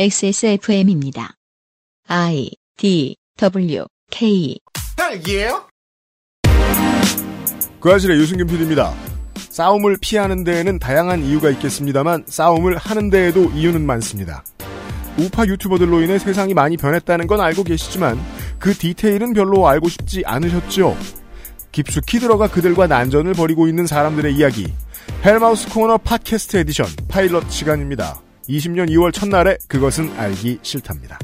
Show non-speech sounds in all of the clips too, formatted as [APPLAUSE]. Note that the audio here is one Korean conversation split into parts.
XSFM입니다. I D W K 딸기예요? 그 아실의 유승균 PD입니다. 싸움을 피하는 데에는 다양한 이유가 있겠습니다만 싸움을 하는 데에도 이유는 많습니다. 우파 유튜버들로 인해 세상이 많이 변했다는 건 알고 계시지만 그 디테일은 별로 알고 싶지 않으셨죠? 깊숙이 들어가 그들과 난전을 벌이고 있는 사람들의 이야기 헬마우스 코너 팟캐스트 에디션 파일럿 시간입니다. 20년 2월 첫날에 그것은 알기 싫다입니다.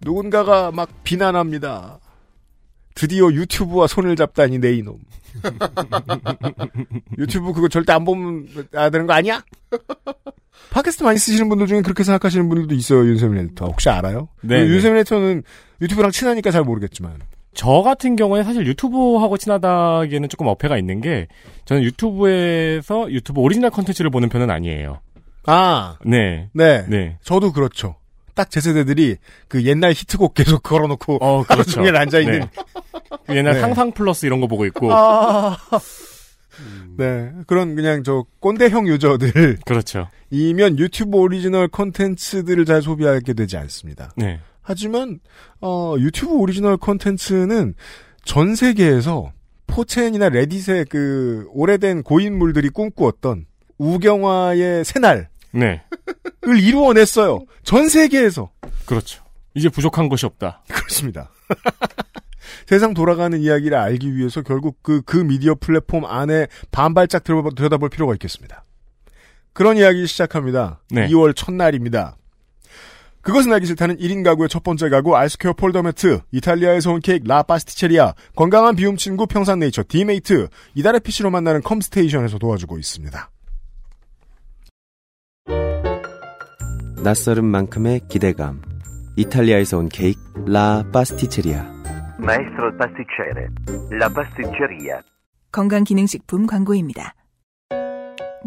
누군가가 막 비난합니다. 드디어 유튜브와 손을 잡다니 내 이놈. [LAUGHS] 유튜브 그거 절대 안 보면 안 되는 거 아니야? 팟캐스트 많이 쓰시는 분들 중에 그렇게 생각하시는 분들도 있어요, 윤세민 에디터. 혹시 알아요? 네, 윤세민 에디터는 유튜브랑 친하니까 잘 모르겠지만. 저 같은 경우에 사실 유튜브하고 친하다기에는 조금 어폐가 있는 게 저는 유튜브에서 유튜브 오리지널 컨텐츠를 보는 편은 아니에요. 아, 네. 네. 네. 저도 그렇죠. 딱 제 세대들이 그 옛날 히트곡 계속 걸어놓고 어, 그렇죠. 중에 앉아 있는. 네. 그 옛날 네. 상상 플러스 이런 거 보고 있고. 아. 네. 그런 그냥 저 꼰대형 유저들. 그렇죠. 이면 유튜브 오리지널 콘텐츠들을 잘 소비하게 되지 않습니다. 네. 하지만 어, 유튜브 오리지널 콘텐츠는 전 세계에서 포챈이나 레딧의 그 오래된 고인물들이 꿈꾸었던 우경화의 새날을 네. 이루어냈어요. 전 세계에서. 그렇죠. 이제 부족한 것이 없다. 그렇습니다. [LAUGHS] 세상 돌아가는 이야기를 알기 위해서 결국 그, 그 미디어 플랫폼 안에 반발짝 들여다- 들여다볼 필요가 있겠습니다. 그런 이야기 시작합니다. 네. 2월 첫날입니다. 그것은 알기 싫다는 1인 가구의 첫 번째 가구 알스케어 폴더 매트, 이탈리아에서 온 케이크 라 파스티체리아, 건강한 비움 친구 평산네이처 디메이트, 이달의 PC로 만나는 컴스테이션에서 도와주고 있습니다. 낯설은 만큼의 기대감. 이탈리아에서 온 케이크 라 파스티체리아. Maestro pasticcere, la pasticceria. 건강기능식품 광고입니다.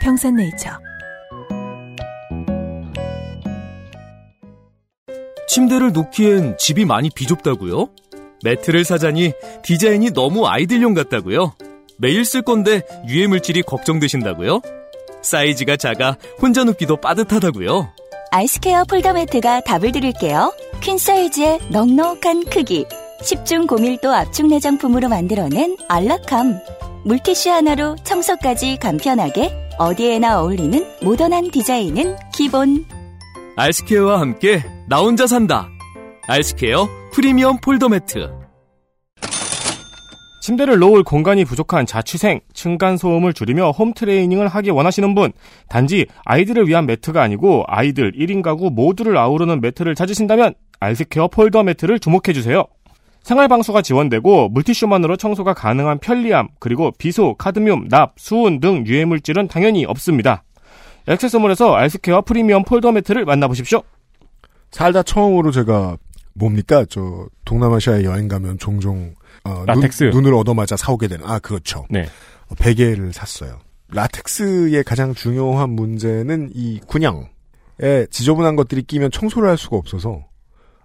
평산네이처. 침대를 놓기엔 집이 많이 비좁다고요? 매트를 사자니 디자인이 너무 아이들용 같다고요? 매일 쓸 건데 유해 물질이 걱정되신다고요? 사이즈가 작아 혼자 눕기도 빠듯하다고요? 알스케어 폴더 매트가 답을 드릴게요. 퀸 사이즈의 넉넉한 크기. 10중 고밀도 압축 내장품으로 만들어낸 안락함. 물티슈 하나로 청소까지 간편하게 어디에나 어울리는 모던한 디자인은 기본. 알스케어와 함께 나 혼자 산다. 알스케어 프리미엄 폴더 매트. 침대를 놓을 공간이 부족한 자취생, 층간 소음을 줄이며 홈 트레이닝을 하기 원하시는 분, 단지 아이들을 위한 매트가 아니고 아이들 1인 가구 모두를 아우르는 매트를 찾으신다면 알스케어 폴더 매트를 주목해 주세요. 생활방수가 지원되고 물티슈만으로 청소가 가능한 편리함, 그리고 비소, 카드뮴, 납, 수은 등 유해물질은 당연히 없습니다. 액세스몰에서 알스케어 프리미엄 폴더 매트를 만나보십시오. 살다 처음으로 제가 뭡니까 저 동남아시아에 여행 가면 종종 어, 라텍스. 눈, 눈을 얻어맞아 사오게 되는 아 그렇죠 네. 어, 베개를 샀어요 라텍스의 가장 중요한 문제는 이 구멍에 지저분한 것들이 끼면 청소를 할 수가 없어서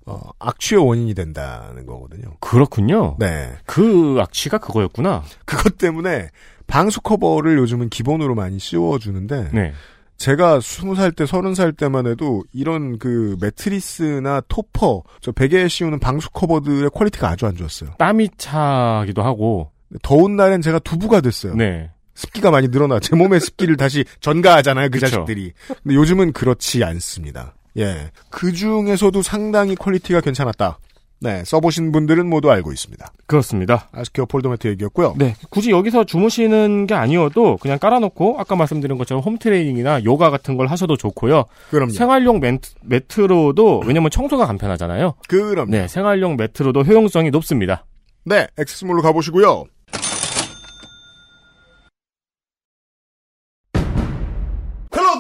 어, 악취의 원인이 된다는 거거든요 그렇군요. 네 그 악취가 그거였구나. 그것 때문에 방수 커버를 요즘은 기본으로 많이 씌워주는데 네. 제가 스무 살 때, 서른 살 때만 해도 이런 그 매트리스나 토퍼, 저 베개에 씌우는 방수 커버들의 quality가 아주 안 좋았어요. 땀이 차기도 하고. 더운 날엔 제가 두부가 됐어요. 네. 습기가 많이 늘어나 제 몸의 습기를 다시 전가하잖아요, 그 그쵸. 자식들이. 근데 요즘은 그렇지 않습니다. 예. 그 중에서도 상당히 quality가 괜찮았다. 네, 써보신 분들은 모두 알고 있습니다. 그렇습니다. 알스케어 폴더매트 얘기였고요. 네. 굳이 여기서 주무시는 게 아니어도 그냥 깔아놓고 아까 말씀드린 것처럼 홈트레이닝이나 요가 같은 걸 하셔도 좋고요. 그럼요. 생활용 매트, 매트 로도 왜냐면 청소가 간편하잖아요. 그럼요. 네. 생활용 매트로도 효용성이 높습니다. 네, 액세스몰로 가보시고요.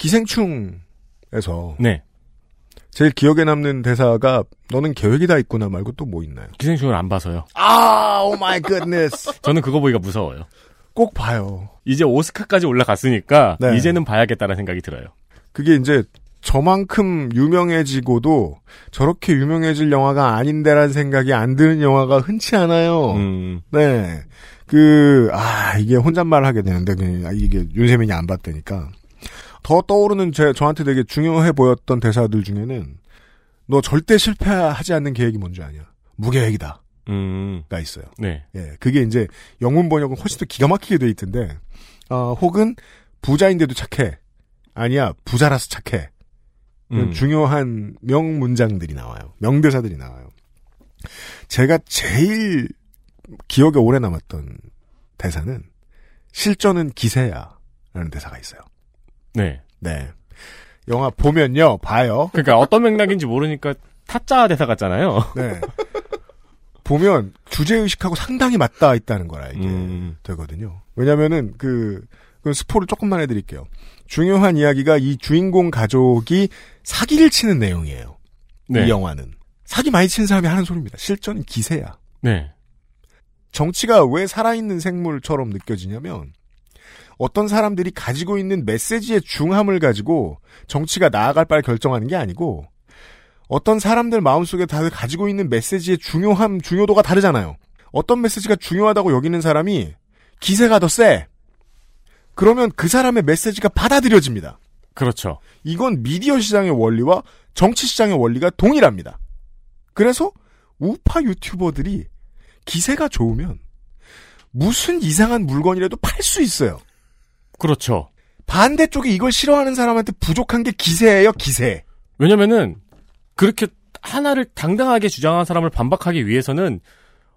기생충에서 네. 제일 기억에 남는 대사가 너는 계획이 다 있구나 말고 또 뭐 있나요? 기생충을 안 봐서요. 아, oh my goodness. 저는 그거 보기가 무서워요. 꼭 봐요. 이제 오스카까지 올라갔으니까 네. 이제는 봐야겠다는 생각이 들어요. 그게 이제 저만큼 유명해지고도 저렇게 유명해질 영화가 아닌데라는 생각이 안 드는 영화가 흔치 않아요. 음, 네. 그, 아, 이게 혼잣말 하게 되는데, 그냥 아, 이게 윤세민이 안 봤다니까. 더 떠오르는 제, 저한테 되게 중요해 보였던 대사들 중에는, 너 절대 실패하지 않는 계획이 뭔지 아냐? 무계획이다. 음, 가 있어요. 네. 예. 그게 이제 영문 번역은 훨씬 더 기가 막히게 돼 있던데, 어, 혹은 부자인데도 착해. 아니야, 부자라서 착해. 음, 중요한 명문장들이 나와요. 명대사들이 나와요. 제가 제일 기억에 오래 남았던 대사는 실전은 기세야 라는 대사가 있어요. 네. 네. 영화 보면요, 봐요. 그러니까 어떤 맥락인지 모르니까 타짜 대사 같잖아요. 네. 보면 주제의식하고 상당히 맞닿아 있다는 걸 알게 음, 되거든요. 왜냐면은 그, 그 스포를 조금만 해드릴게요. 중요한 이야기가 이 주인공 가족이 사기를 치는 내용이에요. 네. 이 영화는. 사기 많이 치는 사람이 하는 소리입니다. 실전은 기세야. 네. 정치가 왜 살아있는 생물처럼 느껴지냐면 어떤 사람들이 가지고 있는 메시지의 중함을 가지고 정치가 나아갈 바를 결정하는 게 아니고 어떤 사람들 마음속에 다들 가지고 있는 메시지의 중요함, 중요도가 다르잖아요. 어떤 메시지가 중요하다고 여기는 사람이 기세가 더 세. 그러면 그 사람의 메시지가 받아들여집니다. 그렇죠. 이건 미디어 시장의 원리와 정치 시장의 원리가 동일합니다. 그래서 우파 유튜버들이 기세가 좋으면 무슨 이상한 물건이라도 팔 수 있어요. 그렇죠. 반대쪽에 이걸 싫어하는 사람한테 부족한 게 기세예요, 기세. 왜냐면은 그렇게 하나를 당당하게 주장한 사람을 반박하기 위해서는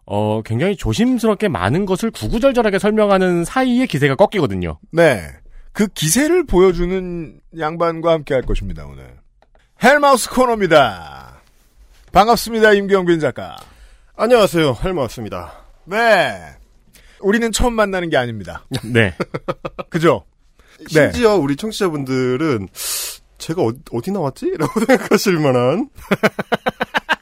어 굉장히 조심스럽게 많은 것을 구구절절하게 설명하는 사이에 기세가 꺾이거든요. 네. 그 기세를 보여주는 양반과 함께 할 것입니다, 오늘. 헬마우스 코너입니다. 반갑습니다, 임경빈 작가. 안녕하세요 헬마우스입니다. 네. 우리는 처음 만나는 게 아닙니다. 네. [LAUGHS] 그죠? 네. 심지어 우리 청취자분들은 제가 어, 디 나왔지? 라고 [LAUGHS] 생각하실 만한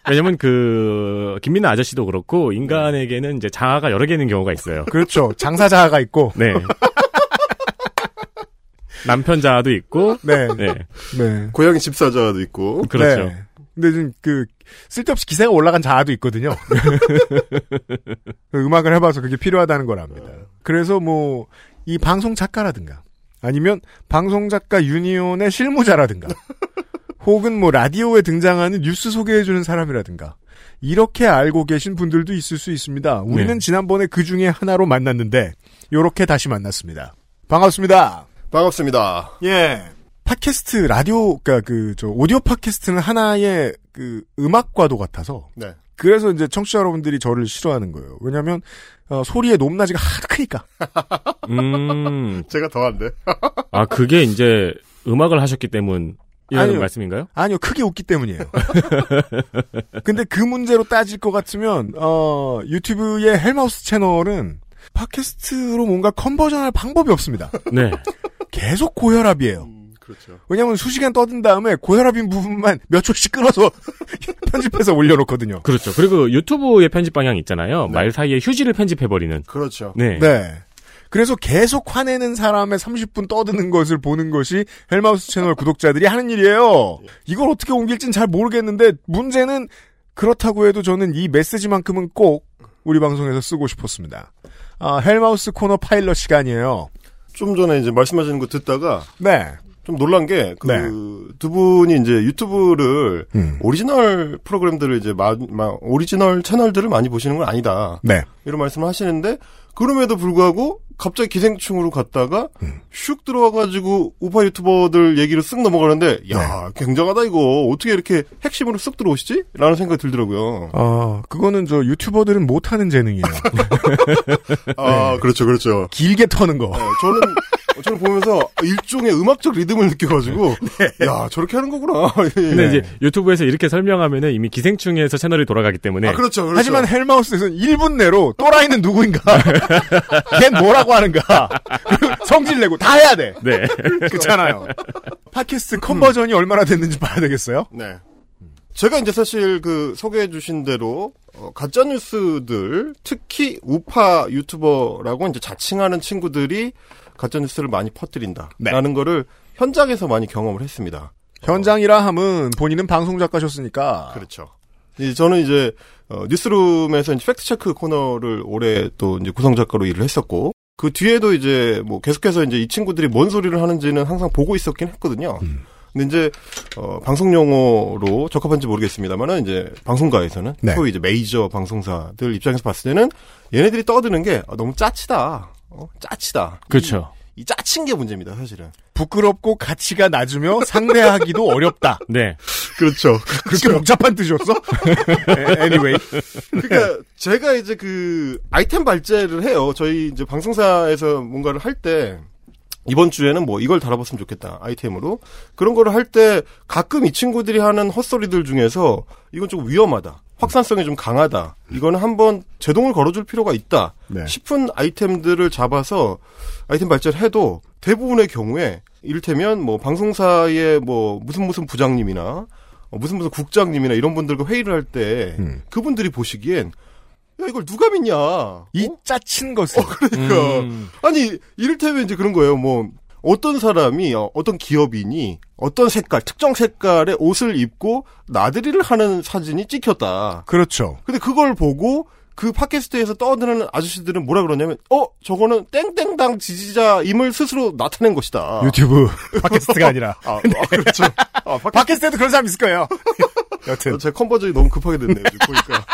왜냐면 그 김민아 아저씨도 그렇고 인간에게는 이제 자아가 여러 개 있는 경우가 있어요. 그렇죠. 장사자가 있고. 네. 남편 자아도 있고 네. 네. 네. 고양이 집사자도 있고 그렇죠. 네. 근데 지금 그 쓸데없이 기세가 올라간 자아도 있거든요. 그 [LAUGHS] 음악을 해봐서 그게 필요하다는 걸 압니다. 그래서 뭐 이 방송 작가라든가 아니면 방송 작가 유니온의 실무자라든가 [LAUGHS] 혹은 뭐 라디오에 등장하는 뉴스 소개해주는 사람이라든가 이렇게 알고 계신 분들도 있을 수 있습니다. 우리는 네. 지난번에 그 중에 하나로 만났는데 요렇게 다시 만났습니다. 반갑습니다. 반갑습니다. 예. 팟캐스트 라디오 그러니까 그 저 오디오 팟캐스트는 하나의 그 음악과도 같아서 네. 그래서 이제 청취자 여러분들이 저를 싫어하는 거예요. 왜냐하면 어, 소리의 높낮이가 하도 크니까. [LAUGHS] 음. 제가 더한데. [LAUGHS] 아 그게 이제 음악을 하셨기 때문 이런 아니요. 말씀인가요? 아니요, 크게 웃기 때문이에요. [LAUGHS] 근데 그 문제로 따질 것 같으면 어, 유튜브의 헬마우스 채널은 팟캐스트로 뭔가 컨버전할 방법이 없습니다. 네. 계속 고혈압이에요. 음, 그렇죠. 왜냐하면 수시간 떠든 다음에 고혈압인 부분만 [LAUGHS] 몇 초씩 끊어서 [LAUGHS] 편집해서 올려놓거든요. 그렇죠. 그리고 유튜브의 편집 방향 있잖아요. 말 사이에 휴지를 편집해버리는. 그렇죠. 네. 네. 그래서 계속 화내는 사람의 30분 떠드는 것을 보는 것이 헬마우스 채널 구독자들이 하는 일이에요. 이걸 어떻게 옮길진 잘 모르겠는데 문제는 그렇다고 해도 저는 이 메시지만큼은 꼭 우리 방송에서 쓰고 싶었습니다. 아, 헬마우스 코너 파일럿 시간이에요. 좀 전에 이제 말씀하시는 거 듣다가 네. 좀 놀란 게, 그, 네. 두 분이 이제 유튜브를, 음. 오리지널 프로그램들을 이제, 마, 마, 오리지널 채널들을 많이 보시는 건 아니다. 네. 이런 말씀을 하시는데, 그럼에도 불구하고, 갑자기 기생충으로 갔다가, 슉 들어와가지고, 우파 유튜버들 얘기를 쓱 넘어가는데, 야, 굉장하다, 이거. 어떻게 이렇게 핵심으로 쓱 들어오시지? 라는 생각이 들더라고요. 어, 그거는 저 유튜버들은 못하는 재능이에요. [LAUGHS] 아, [LAUGHS] 그렇죠, 그렇죠. 길게 터는 거. 네, 저는 [LAUGHS] 저는 보면서 일종의 음악적 리듬을 느껴가지고 [LAUGHS] 야 저렇게 하는 거구나. [LAUGHS] 예. 근데 이제 유튜브에서 이렇게 설명하면은 이미 기생충에서 채널이 돌아가기 때문에 아 그렇죠, 그렇죠. 하지만 헬마우스에서는 1분 내로 또라이는 누구인가? [LAUGHS] 걘 뭐라고 하는가? 성질 내고 다 해야 돼. 네. 그렇잖아요. 팟캐스트 컨버전이 얼마나 됐는지 봐야 되겠어요? 네. 제가 이제 사실 그 소개해 주신 대로 어, 가짜 뉴스들 특히 우파 유튜버라고 이제 자칭하는 친구들이 가짜 뉴스를 많이 퍼뜨린다라는 거를 현장에서 많이 경험을 했습니다. 현장이라 함은 본인은 방송 작가셨으니까. 그렇죠. 이제 저는 이제 어, 뉴스룸에서 이제 팩트 체크 코너를 올해 또 이제 구성 작가로 일을 했었고 그 뒤에도 이제 뭐 계속해서 이제 이 친구들이 뭔 소리를 하는지는 항상 보고 있었긴 했거든요. 근데 이제 어, 방송 용어로 적합한지 모르겠습니다만은 이제 방송가에서는 네. 소위 이제 메이저 방송사들 입장에서 봤을 때는 얘네들이 떠드는 게 아, 너무 짜치다. 어? 짜치다. 그렇죠. 이, 이 짜친 게 문제입니다, 사실은. 부끄럽고 가치가 낮으며 상대하기도 어렵다. [LAUGHS] 네. 그렇죠. 그렇게 복잡한 뜻이었어? [LAUGHS] anyway. 그러니까 제가 이제 그 아이템 발제를 해요. 저희 이제 방송사에서 뭔가를 할 때 이번 주에는 뭐 이걸 달아봤으면 좋겠다 아이템으로 그런 거를 할 때 가끔 이 친구들이 하는 헛소리들 중에서 이건 좀 위험하다. 확산성이 좀 강하다. 이거는 한번 제동을 걸어줄 필요가 있다. 네. 싶은 아이템들을 잡아서 아이템 발제를 해도 대부분의 경우에 이를테면 뭐 방송사의 뭐 무슨 무슨 부장님이나 어, 무슨 무슨 국장님이나 이런 분들과 회의를 할때 음. 그분들이 보시기엔 야 이걸 누가 믿냐? 이 어? 짜친 것을. 그러니까 음. 아니 이를테면 이제 그런 거예요. 뭐 어떤 사람이 어, 어떤 기업인이 어떤 색깔 특정 색깔의 옷을 입고 나들이를 하는 사진이 찍혔다. 그렇죠. 근데 그걸 보고 그 팟캐스트에서 떠드는 아저씨들은 뭐라 그러냐면 어 저거는 땡땡당 지지자임을 스스로 나타낸 것이다. 유튜브 [LAUGHS] 팟캐스트가 아니라. [LAUGHS] 아, 아, 그렇죠. 아, 팟캐스트 팟캐스트에도 그런 사람 있을 거예요. [LAUGHS] 여튼 제 컨버전이 너무 급하게 됐네요. 보니까.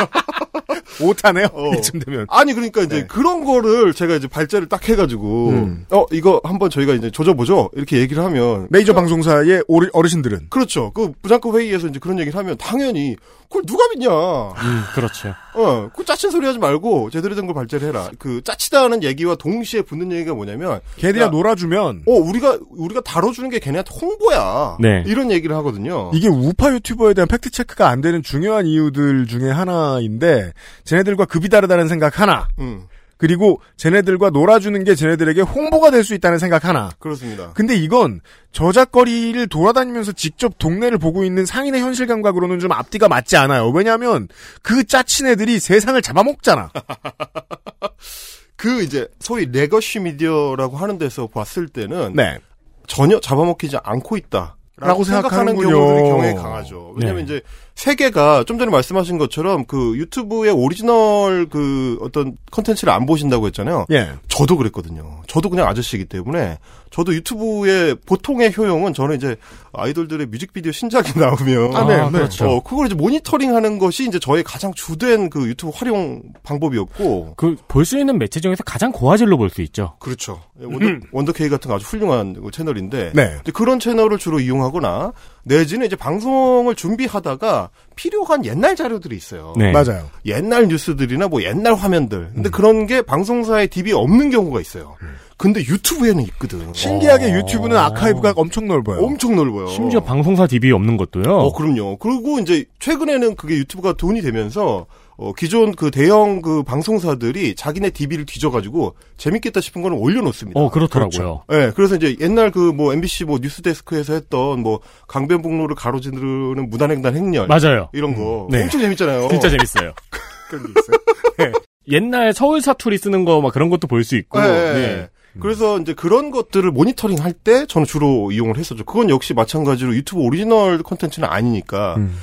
오타네요. 어. [LAUGHS] 이쯤 되면. 아니 그러니까 이제 네. 그런 거를 제가 이제 발제를 딱 해가지고 음. 어 이거 한번 저희가 이제 조져보죠 이렇게 얘기를 하면 메이저 방송사의 어르- 어르신들은 그렇죠 그 부장급 회의에서 이제 그런 얘기를 하면 당연히 그걸 누가 믿냐? 음, 그렇죠. 어 그 짜친 소리 하지 말고 제대로 된 걸 발제를 해라. 그 짜치다는 얘기와 동시에 붙는 얘기가 뭐냐면 야, 놀아주면 어 우리가 우리가 다뤄주는 게 걔네한테 홍보야. 네. 이런 얘기를 하거든요. 이게 우파 유튜버에 대한 팩트 체크가 안 되는 중요한 이유들 중에 하나인데 쟤네들과 급이 다르다는 생각 하나. 음 그리고 쟤네들과 놀아주는 게 쟤네들에게 홍보가 될 수 있다는 생각 하나 그렇습니다 근데 이건 저잣거리를 돌아다니면서 직접 동네를 보고 있는 상인의 현실 감각으로는 좀 앞뒤가 맞지 않아요. 왜냐하면 그 짜친 애들이 세상을 잡아먹잖아. [LAUGHS] 그 이제 소위 legacy media라고 하는 데서 봤을 때는 네. 전혀 잡아먹히지 않고 있다. 라고 생각하는. 경우들이 경우가 강하죠. 왜냐면 네. 이제 세계가 좀 전에 말씀하신 것처럼 그 유튜브의 오리지널 그 어떤 컨텐츠를 안 보신다고 했잖아요. 예. 저도 그랬거든요. 저도 그냥 아저씨이기 때문에 저도 유튜브의 보통의 효용은 저는 이제 아이돌들의 뮤직비디오 신작이 [LAUGHS] 나오면 아, 네, 아, 네. 그렇죠. 어, 그걸 이제 모니터링하는 것이 이제 저의 가장 주된 그 유튜브 활용 방법이었고 그 볼 수 있는 매체 중에서 가장 고화질로 볼 수 있죠. 그렇죠. 원더, 원더케이 같은 거 아주 훌륭한 그 채널인데 네. 그런 채널을 주로 이용하 거나 내지는 이제 방송을 준비하다가 필요한 옛날 자료들이 있어요. 네. 맞아요. 옛날 뉴스들이나 뭐 옛날 화면들. 음. 근데 그런 게 방송사에 DB에 없는 경우가 있어요. 근데 유튜브에는 있거든. 신기하게 유튜브는 아카이브가 엄청 넓어요. 엄청 넓어요. 심지어 방송사 DB 없는 것도요. 어, 그럼요. 그리고 이제 최근에는 그게 유튜브가 돈이 되면서 어, 기존 그 대형 그 방송사들이 자기네 DB를 뒤져가지고 재밌겠다 싶은 거는 올려놓습니다. 어, 그렇더라고요. 네, 그래서 이제 옛날 그 뭐 MBC 뭐 뉴스데스크에서 했던 뭐 강변북로를 가로지르는 무단횡단 행렬 맞아요. 이런 거 네. 엄청 재밌잖아요. 진짜 재밌어요. [LAUGHS] 그런 게 있어요. [LAUGHS] 옛날 서울 사투리 쓰는 거 막 그런 것도 볼 수 있고. 네. 네. 그래서 이제 그런 것들을 모니터링 할 때 저는 주로 이용을 했었죠. 그건 역시 마찬가지로 유튜브 오리지널 콘텐츠는 아니니까 음.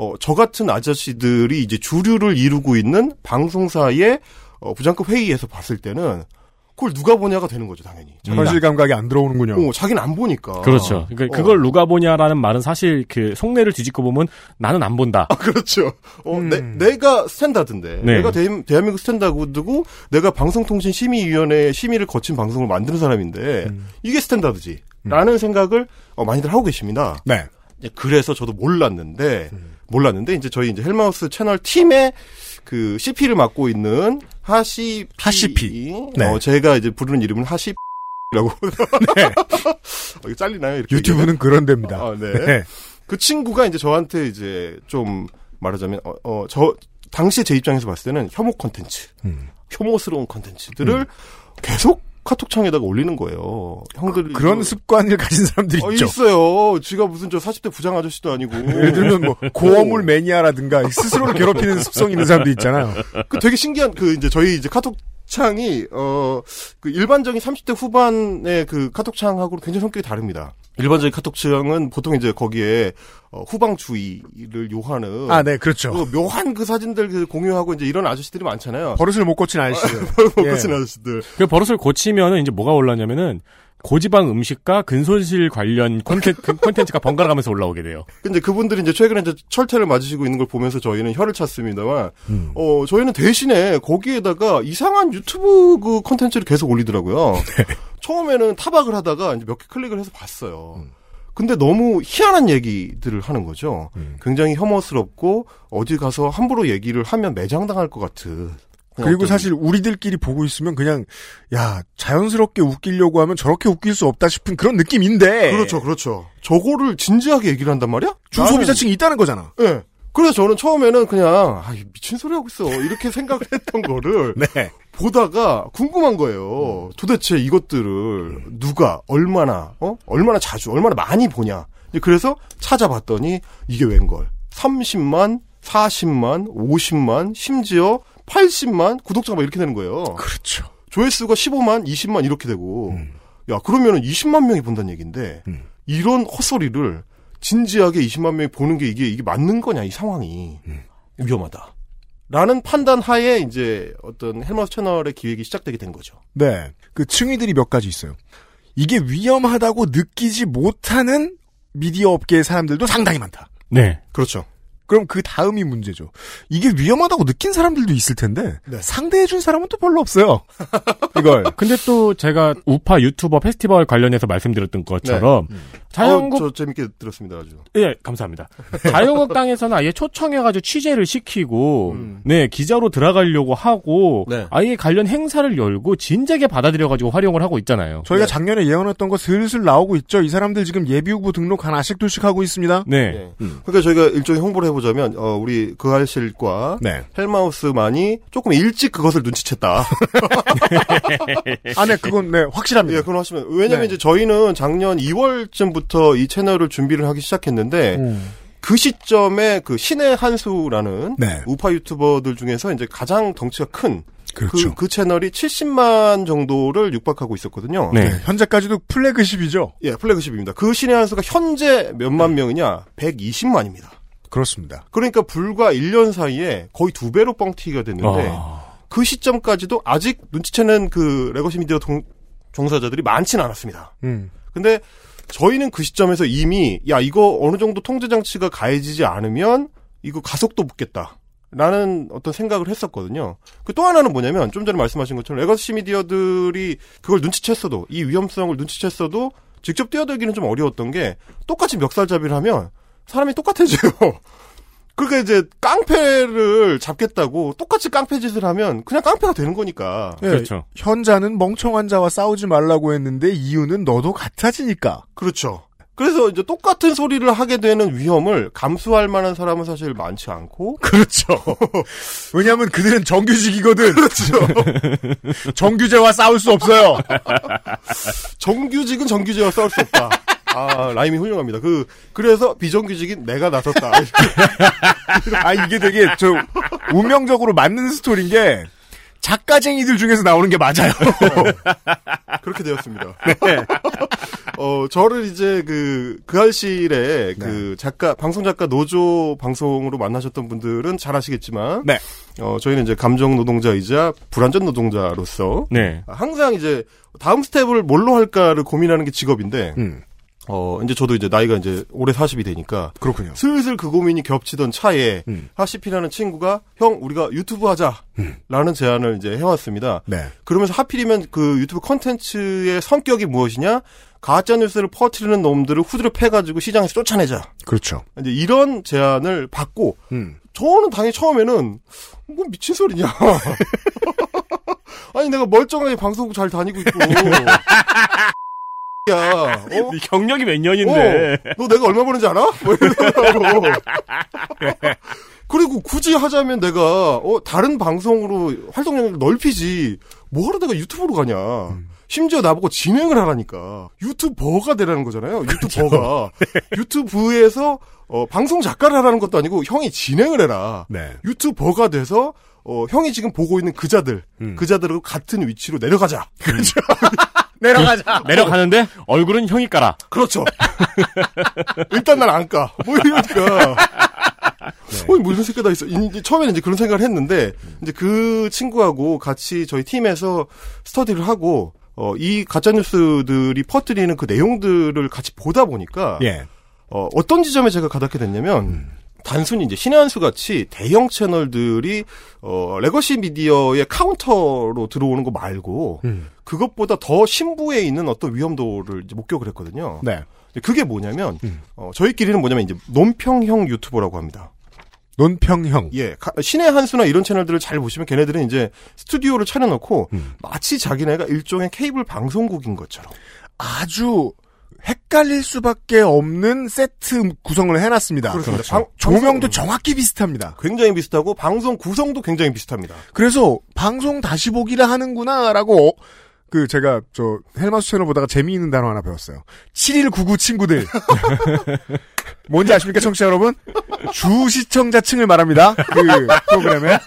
어, 저 같은 아저씨들이 이제 주류를 이루고 있는 방송사의 어, 부장급 회의에서 봤을 때는 그걸 누가 보냐가 되는 거죠, 당연히. 현실 감각이 안 들어오는군요. 어, 자기는 안 보니까. 그렇죠. 그러니까 어. 그걸 누가 보냐라는 말은 사실 그 속내를 뒤집고 보면 나는 안 본다. 아, 그렇죠. 어, 음. 내, 내가 standard인데, 네. 내가 대, 대한민국 standard고, 내가 방송통신심의위원회 심의를 거친 방송을 만드는 사람인데, 음. 이게 스탠다드지. 라는 생각을 어, 많이들 하고 계십니다. 네. 그래서 저도 몰랐는데, 음. 몰랐는데, 이제 저희 이제 헬마우스 채널 팀의 그 CP를 맡고 있는 하시 하시피. 네. 어, 제가 이제 부르는 이름은 하시 라고. [LAUGHS] 네. 어, 이거 잘리나요? 이렇게 유튜브는 그런 데입니다. 아, 네. 네. 그 친구가 이제 저한테 이제 좀 말하자면 어, 어, 저 당시에 제 입장에서 봤을 때는 혐오 콘텐츠, 음. 혐오스러운 콘텐츠들을 계속 카톡창에다가 올리는 거예요. 형들이 그런 이거- 습관을 가진 사람들이 어, 있죠. 있어요. 지가 무슨 저 40대 부장 아저씨도 아니고. [LAUGHS] 예를 들면 뭐 고어물 매니아라든가 스스로를 괴롭히는 습성 있는 사람도 있잖아요. 그 되게 신기한 그 이제 저희 이제 카톡 창이 어 그 일반적인 30대 후반의 그 카톡 창하고 굉장히 성격이 다릅니다. 일반적인 카톡창은 보통 이제 거기에 어, 후방주의를 요하는 아, 네, 그렇죠. 그 묘한 그 사진들 그 공유하고 이제 이런 아저씨들이 많잖아요. 버릇을 못 고친 아저씨들. [LAUGHS] 못 예. 고친 아저씨들. 그 버릇을 고치면은 이제 뭐가 올라냐면은 고지방 음식과 근손실 관련 콘텐, 그 콘텐츠 가 번갈아 가면서 올라오게 돼요. 근데 그분들이 이제 최근에 이제 철퇴를 맞으시고 있는 걸 보면서 저희는 혀를 찼습니다만, 어, 저희는 대신에 거기에다가 이상한 유튜브 그 콘텐츠를 계속 올리더라고요. [LAUGHS] 처음에는 타박을 하다가 이제 몇 개 클릭을 해서 봤어요. 근데 너무 희한한 얘기들을 하는 거죠. 굉장히 혐오스럽고 어디 가서 함부로 얘기를 하면 매장당할 것 같은. 그리고 사실 우리들끼리 보고 있으면 그냥 야 자연스럽게 웃기려고 하면 저렇게 웃길 수 없다 싶은 그런 느낌인데 그렇죠, 그렇죠. 저거를 진지하게 얘기를 한단 말이야? 중소비자층이 있다는 거잖아. 예. 그래서 저는 처음에는 그냥 아, 이 미친 소리 하고 있어 이렇게 [LAUGHS] 생각을 했던 거를 네. 보다가 궁금한 거예요. 도대체 이것들을 누가 얼마나 어 얼마나 자주 얼마나 많이 보냐. 그래서 찾아봤더니 이게 웬걸 30만, 40만, 50만, 심지어 80만 구독자가 막 이렇게 되는 거예요. 그렇죠. 조회수가 15만, 20만 이렇게 되고 야 그러면은 20만 명이 본다는 얘기인데 음. 이런 헛소리를 진지하게 20만 명이 보는 게 이게 이게 맞는 거냐 이 상황이 음. 위험하다. 라는 판단 하에 이제 어떤 헬마우스 채널의 기획이 시작되게 된 거죠. 네. 그 층위들이 몇 가지 있어요. 이게 위험하다고 느끼지 못하는 미디어 업계의 사람들도 상당히 많다. 네. 그렇죠. 그럼 그 다음이 문제죠. 이게 위험하다고 느낀 사람들도 있을 텐데 네. 상대해준 사람은 또 별로 없어요. [LAUGHS] 이걸 근데 또 제가 우파 유튜버 페스티벌 관련해서 말씀드렸던 것처럼 자유한국 어, 저 재밌게 들었습니다 아주. 예, 감사합니다. 자유한국당에서는 아예 초청해가지고 취재를 시키고, 음. 네, 기자로 들어가려고 하고, 네. 아예 관련 행사를 열고, 진작에 받아들여가지고 활용을 하고 있잖아요. 저희가 네. 작년에 예언했던 거 슬슬 나오고 있죠. 이 사람들 지금 예비후보 등록 하나씩 둘씩 하고 있습니다. 네. 네. 그러니까 저희가 일종의 홍보를 해보자면 어, 우리 그 알실과 네. 헬마우스만이 조금 일찍 그것을 눈치챘다. [LAUGHS] 아, 네, 그건 네 확실합니다. 예, 그건 하시면 왜냐면 네. 이제 저희는 작년 2월쯤부터 이 채널을 준비를 하기 시작했는데 음. 그 시점에 그 신의 한수라는 네. 우파 유튜버들 중에서 이제 가장 덩치가 큰그 그렇죠. 그 채널이 70만 정도를 육박하고 있었거든요. 네. 네, 현재까지도 flagship이죠. 예, flagship입니다. 그 신의 한수가 현재 몇만 명이냐? 120만입니다. 그렇습니다. 그러니까 불과 1년 사이에 거의 두 배로 뻥튀기가 됐는데 아, 그 시점까지도 아직 눈치채는 그 legacy 미디어 동- 종사자들이 많지는 않았습니다. 음. 근데 저희는 그 시점에서 이미 야 이거 어느 정도 통제 장치가 가해지지 않으면 이거 가속도 붙겠다. 라는 어떤 생각을 했었거든요. 그 또 하나는 뭐냐면 좀 전에 말씀하신 것처럼 legacy 미디어들이 그걸 눈치챘어도 이 위험성을 눈치챘어도 직접 뛰어들기는 좀 어려웠던 게 똑같이 멱살잡이를 하면 사람이 똑같아져요. [LAUGHS] 그러니까 이제 깡패를 잡겠다고 똑같이 깡패 짓을 하면 그냥 깡패가 되는 거니까. 예, 그렇죠. 현자는 멍청한 자와 싸우지 말라고 했는데 이유는 너도 같아지니까. 그렇죠. 그래서 이제 똑같은 소리를 하게 되는 위험을 감수할 만한 사람은 사실 많지 않고. [LAUGHS] 그렇죠. 왜냐하면 그들은 정규직이거든. 그렇죠. [LAUGHS] 정규제와 싸울 수 없어요. [LAUGHS] 정규직은 정규직과 싸울 수 없다. 아, 라임이 훌륭합니다. 그, 그래서 비정규직인 내가 나섰다. [LAUGHS] 아 이게 되게 저 운명적으로 맞는 스토리인 게 작가쟁이들 중에서 나오는 게 맞아요. [LAUGHS] 그렇게 되었습니다. [LAUGHS] 네. 어, 저를 이제 그, 그 알실에 네. 그 작가, 방송 작가 노조 방송으로 만나셨던 분들은 잘 아시겠지만. 네. 어, 저희는 이제 감정 노동자이자 불안전 노동자로서. 네. 항상 이제 다음 스텝을 뭘로 할까를 고민하는 게 직업인데. 음. 어, 이제 저도 이제 나이가 이제 올해 40이 되니까. 그렇군요. 슬슬 그 고민이 겹치던 차에 음. 하시피라는 친구가 형 우리가 유튜브 하자 라는 제안을 이제 해왔습니다. 네. 그러면서 하필이면 그 유튜브 컨텐츠의 성격이 무엇이냐 가짜 뉴스를 퍼뜨리는 놈들을 후드려 패가지고 시장에서 쫓아내자. 그렇죠. 이제 이런 제안을 받고 음. 저는 당연히 처음에는 뭐 미친 소리냐. [LAUGHS] [LAUGHS] 아니 내가 멀쩡하게 방송국 잘 다니고 있고. [LAUGHS] 야, [LAUGHS] 어? 경력이 몇 년인데. 어, 너 내가 얼마 버는지 알아? 뭐 이러더라고. [LAUGHS] 그리고 굳이 하자면 내가 어, 다른 방송으로 활동 영역을 넓히지 뭐하러 내가 유튜브로 가냐. 심지어 나보고 진행을 하라니까. 유튜버가 되라는 거잖아요. 유튜버가. [LAUGHS] 유튜브에서 어, 방송 작가를 하라는 것도 아니고 형이 진행을 해라. 네. 유튜버가 돼서 어, 형이 지금 보고 있는 그자들, 음. 그자들하고 같은 위치로 내려가자. 그렇죠. 내려가자. [LAUGHS] 내려가는데 얼굴은 형이 깔아. 그렇죠. [LAUGHS] 일단 난 안 까. 뭐 이러니까. 어, 무슨 새끼 다 있어. 이제 처음에는 이제 그런 생각을 했는데, 이제 그 친구하고 같이 저희 팀에서 스터디를 하고, 어, 이 가짜 뉴스들이 퍼뜨리는 그 내용들을 같이 보다 보니까, 예. 어, 어떤 지점에 제가 가닿게 됐냐면, 단순히 이제 신의 한 수 같이 대형 채널들이, 어, legacy 미디어의 카운터로 들어오는 거 말고, 음. 그것보다 더 심부에 있는 어떤 위험도를 목격을 했거든요. 네. 그게 뭐냐면, 음. 어, 저희끼리는 뭐냐면 이제 논평형 유튜버라고 합니다. 논평형. 예, 가- 신의 한수나 이런 채널들을 잘 보시면 걔네들은 이제 스튜디오를 차려놓고 음. 마치 자기네가 일종의 케이블 방송국인 것처럼. 아주 헷갈릴 수밖에 없는 세트 구성을 해놨습니다. 그렇습니다. 그렇죠. 방- 조명도 방송- 정확히 비슷합니다. 굉장히 비슷하고 방송 구성도 굉장히 비슷합니다. 그래서 방송 다시 보기를 하는구나라고 어, 그 제가 저 헬마스 채널 보다가 재미있는 단어 하나 배웠어요. 7199 친구들. [LAUGHS] 뭔지 아십니까 청취자 여러분? 주 시청자층을 말합니다. 그 프로그램에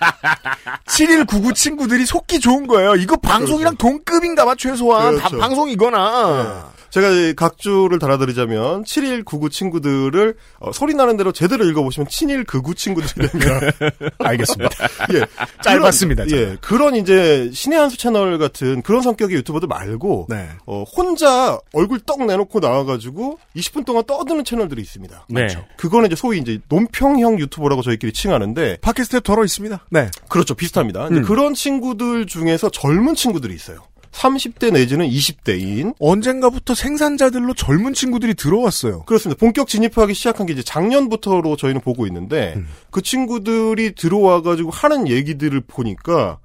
7199 친구들이 속기 좋은 거예요. 이거 방송이랑 동급인가 봐 최소한 다 그렇죠. 방송 이거나. 제가 이 각주를 달아드리자면 7199 친구들을 어, 소리 나는 대로 제대로 읽어보시면 7199 친구들이 됩니다. [LAUGHS] 알겠습니다. 예, 짧았습니다. 그런, 예, 그런 이제 신의 한수 채널 같은 그런 성격의 유튜버들 말고 네. 어, 혼자 얼굴 떡 내놓고 나와가지고 20분 동안 떠드는 채널들이 있습니다. 네. 그거는 이제 소위 이제 논평형 유튜버라고 저희끼리 칭하는데 팟캐스트에 덜어 있습니다. 네. 그렇죠 비슷합니다. 음. 그런 친구들 중에서 젊은 친구들이 있어요. 30대 내지는 20대인 언젠가부터 생산자들로 젊은 친구들이 들어왔어요. 그렇습니다. 본격 진입하기 시작한 게 이제 작년부터로 저희는 보고 있는데 음. 그 친구들이 들어와 가지고 하는 얘기들을 보니까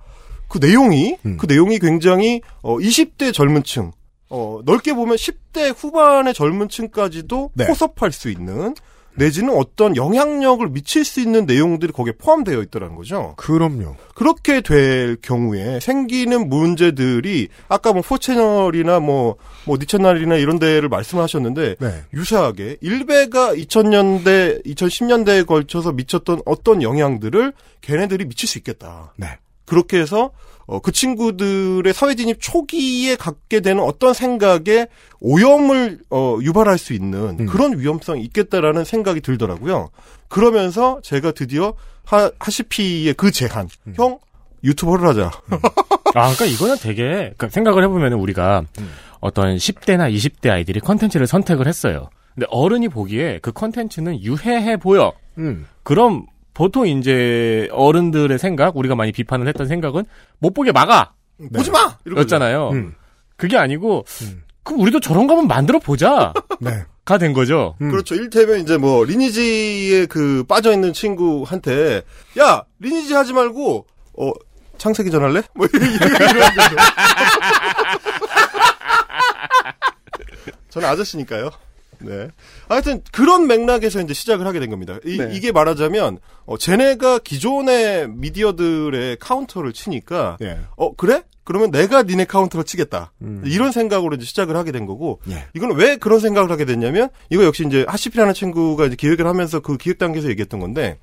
그 내용이 음. 그 내용이 굉장히 어 20대 젊은층 어 넓게 보면 10대 후반의 젊은 층까지도 네. 포섭할 수 있는 내지는 어떤 영향력을 미칠 수 있는 내용들이 거기에 포함되어 있더라는 거죠. 그럼요. 그렇게 될 경우에 생기는 문제들이 아까 뭐 포채널이나 뭐, 뭐 니채널이나 이런 데를 말씀하셨는데 네. 유사하게 일베가 2000년대, 2010년대에 걸쳐서 미쳤던 어떤 영향들을 걔네들이 미칠 수 있겠다. 네. 그렇게 해서 어, 그 친구들의 사회 진입 초기에 갖게 되는 어떤 생각에 오염을 어, 유발할 수 있는 음. 그런 위험성이 있겠다라는 생각이 들더라고요. 그러면서 제가 드디어 하, 하시피의 그 제한, 음. 형 유튜버를 하자. 아, 그러니까 이거는 되게 그러니까 생각을 해보면 우리가 어떤 10대나 20대 아이들이 컨텐츠를 선택을 했어요. 근데 어른이 보기에 그 컨텐츠는 유해해 보여. 음. 그럼 보통 이제 어른들의 생각, 우리가 많이 비판을 했던 생각은 못 보게 막아. 보지 마. 였잖아요. 음. 그게 아니고 음. 그럼 우리도 저런 거 한번 만들어 보자. [LAUGHS] 네. 가된 거죠. 음. 그렇죠. 일테면 이제 뭐 리니지에 그 빠져 있는 친구한테 야 리니지 하지 말고 어 창세기 전할래? 뭐 [LAUGHS] 이런 이런. [LAUGHS] 저는 아저씨니까요. 네. 하여튼 그런 맥락에서 이제 시작을 하게 된 겁니다. 이, 네. 게 말하자면 어, 쟤네가 기존의 미디어들의 카운터를 치니까 예. 어 그래? 그러면 내가 니네 카운터를 치겠다. 음. 이런 생각으로 이제 시작을 하게 된 거고 예. 이거는 왜 그런 생각을 하게 됐냐면 이거 역시 이제 하시피라는 친구가 이제 기획을 하면서 그 기획 단계에서 얘기했던 건데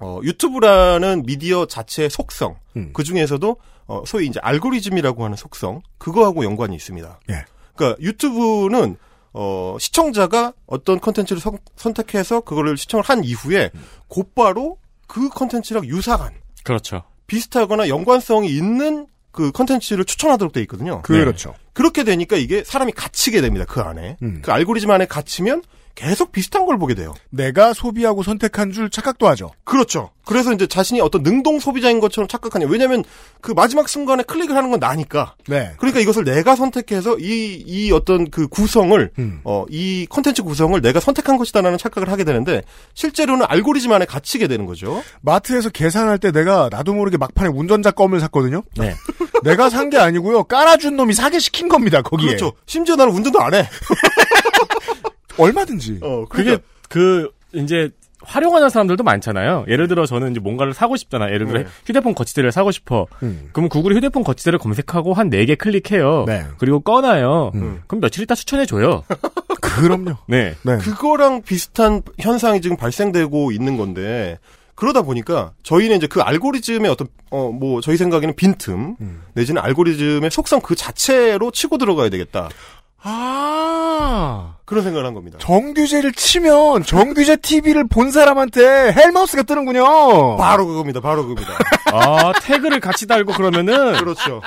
어, 유튜브라는 미디어 자체의 속성, 음. 그 중에서도 어, 소위 이제 알고리즘이라고 하는 속성, 그거하고 연관이 있습니다. 예. 그러니까 유튜브는 어, 시청자가 어떤 컨텐츠를 선- 선택해서 그거를 시청을 한 이후에 곧바로 그 컨텐츠랑 유사한 그렇죠. 비슷하거나 연관성이 있는 그 컨텐츠를 추천하도록 돼 있거든요. 그렇죠. 그렇게 되니까 이게 사람이 갇히게 됩니다. 그 안에. 음. 그 알고리즘 안에 갇히면 계속 비슷한 걸 보게 돼요. 내가 소비하고 선택한 줄 착각도 하죠. 그렇죠. 그래서 이제 자신이 어떤 능동 소비자인 것처럼 착각하냐. 왜냐면 그 마지막 순간에 클릭을 하는 건 나니까. 네. 그러니까 이것을 내가 선택해서 이, 이 어떤 그 구성을, 음. 어, 이 컨텐츠 구성을 내가 선택한 것이다라는 착각을 하게 되는데, 실제로는 알고리즘 안에 갇히게 되는 거죠. 마트에서 계산할 때 내가 나도 모르게 막판에 운전자 껌을 샀거든요. 네. [LAUGHS] 내가 산 게 아니고요. 깔아준 놈이 사게 시킨 겁니다. 거기에. 그렇죠. 심지어 나는 운전도 안 해. [LAUGHS] 얼마든지. 어, 그게 그 이제 활용하는 사람들도 많잖아요. 예를 들어 저는 이제 뭔가를 사고 싶잖아. 예를 들어 네. 휴대폰 거치대를 사고 싶어. 음. 그럼 구글에 휴대폰 거치대를 검색하고 한 4개 클릭해요. 네. 그리고 꺼놔요. 음. 그럼 며칠 있다 추천해 줘요. [LAUGHS] 그럼요. 네. 네. 그거랑 비슷한 현상이 지금 발생되고 있는 건데 그러다 보니까 저희는 이제 그 알고리즘의 어떤 어 뭐 저희 생각에는 빈틈 음. 내지는 알고리즘의 속성 그 자체로 치고 들어가야 되겠다 아. 그런 생각을 한 겁니다. 정규제를 치면 정규제 TV를 본 사람한테 헬마우스가 뜨는군요. 바로 그겁니다. 바로 그겁니다. [LAUGHS] 아, 태그를 같이 달고 그러면은 그렇죠.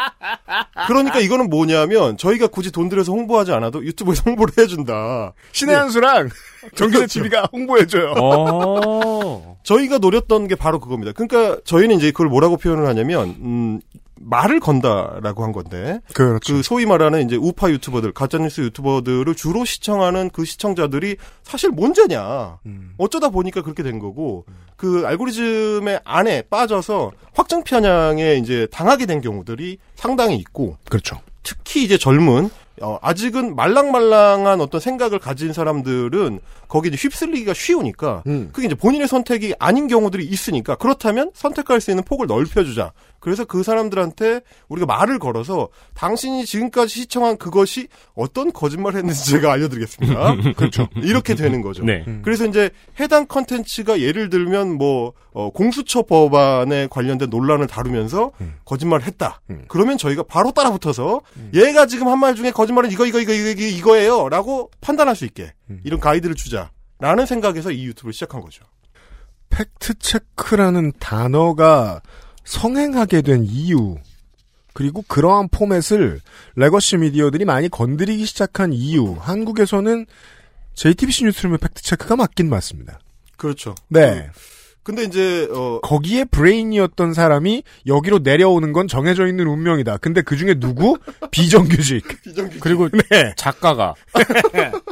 그러니까 이거는 뭐냐면 저희가 굳이 돈 들여서 홍보하지 않아도 유튜브에서 홍보를 해준다. 신의 한 수랑 정규제 TV가 홍보해줘요. 어. 저희가 노렸던 게 바로 그겁니다. 그러니까 저희는 이제 그걸 뭐라고 표현을 하냐면 음, 말을 건다라고 한 건데 그렇죠. 그 소위 말하는 이제 우파 유튜버들, 가짜뉴스 유튜버들을 주로 시청하는 그 시청자들이 사실 뭔죄냐. 음. 어쩌다 보니까 그렇게 된 거고, 그 알고리즘의 안에 빠져서 확정 편향에 이제 당하게 된 경우들이 상당히 있고, 그렇죠. 특히 이제 젊은, 어, 아직은 말랑말랑한 어떤 생각을 가진 사람들은 거기에 이제 휩쓸리기가 쉬우니까, 음. 그게 이제 본인의 선택이 아닌 경우들이 있으니까, 그렇다면 선택할 수 있는 폭을 넓혀주자. 그래서 그 사람들한테 우리가 말을 걸어서 당신이 지금까지 시청한 그것이 어떤 거짓말 했는지 제가 알려드리겠습니다. [LAUGHS] 그렇죠. 이렇게 되는 거죠. 네. 그래서 이제 해당 컨텐츠가 예를 들면 뭐 어, 공수처 법안에 관련된 논란을 다루면서 거짓말을 했다. 음. 그러면 저희가 바로 따라붙어서 얘가 지금 한 말 중에 거짓말은 이거 이거 이거 이거 이거 이거예요라고 판단할 수 있게 음. 이런 가이드를 주자 라는 생각에서 이 유튜브를 시작한 거죠. fact check라는 단어가 성행하게 된 이유 그리고 그러한 포맷을 legacy 미디어들이 많이 건드리기 시작한 이유 한국에서는 JTBC 뉴스룸의 fact check가 맞긴 맞습니다. 그렇죠. 네. 근데 이제 어 거기에 브레인이었던 사람이 여기로 내려오는 건 정해져 있는 운명이다. 근데 그 중에 누구? [LAUGHS] 비정규직. 그리고 네. 작가가 [LAUGHS]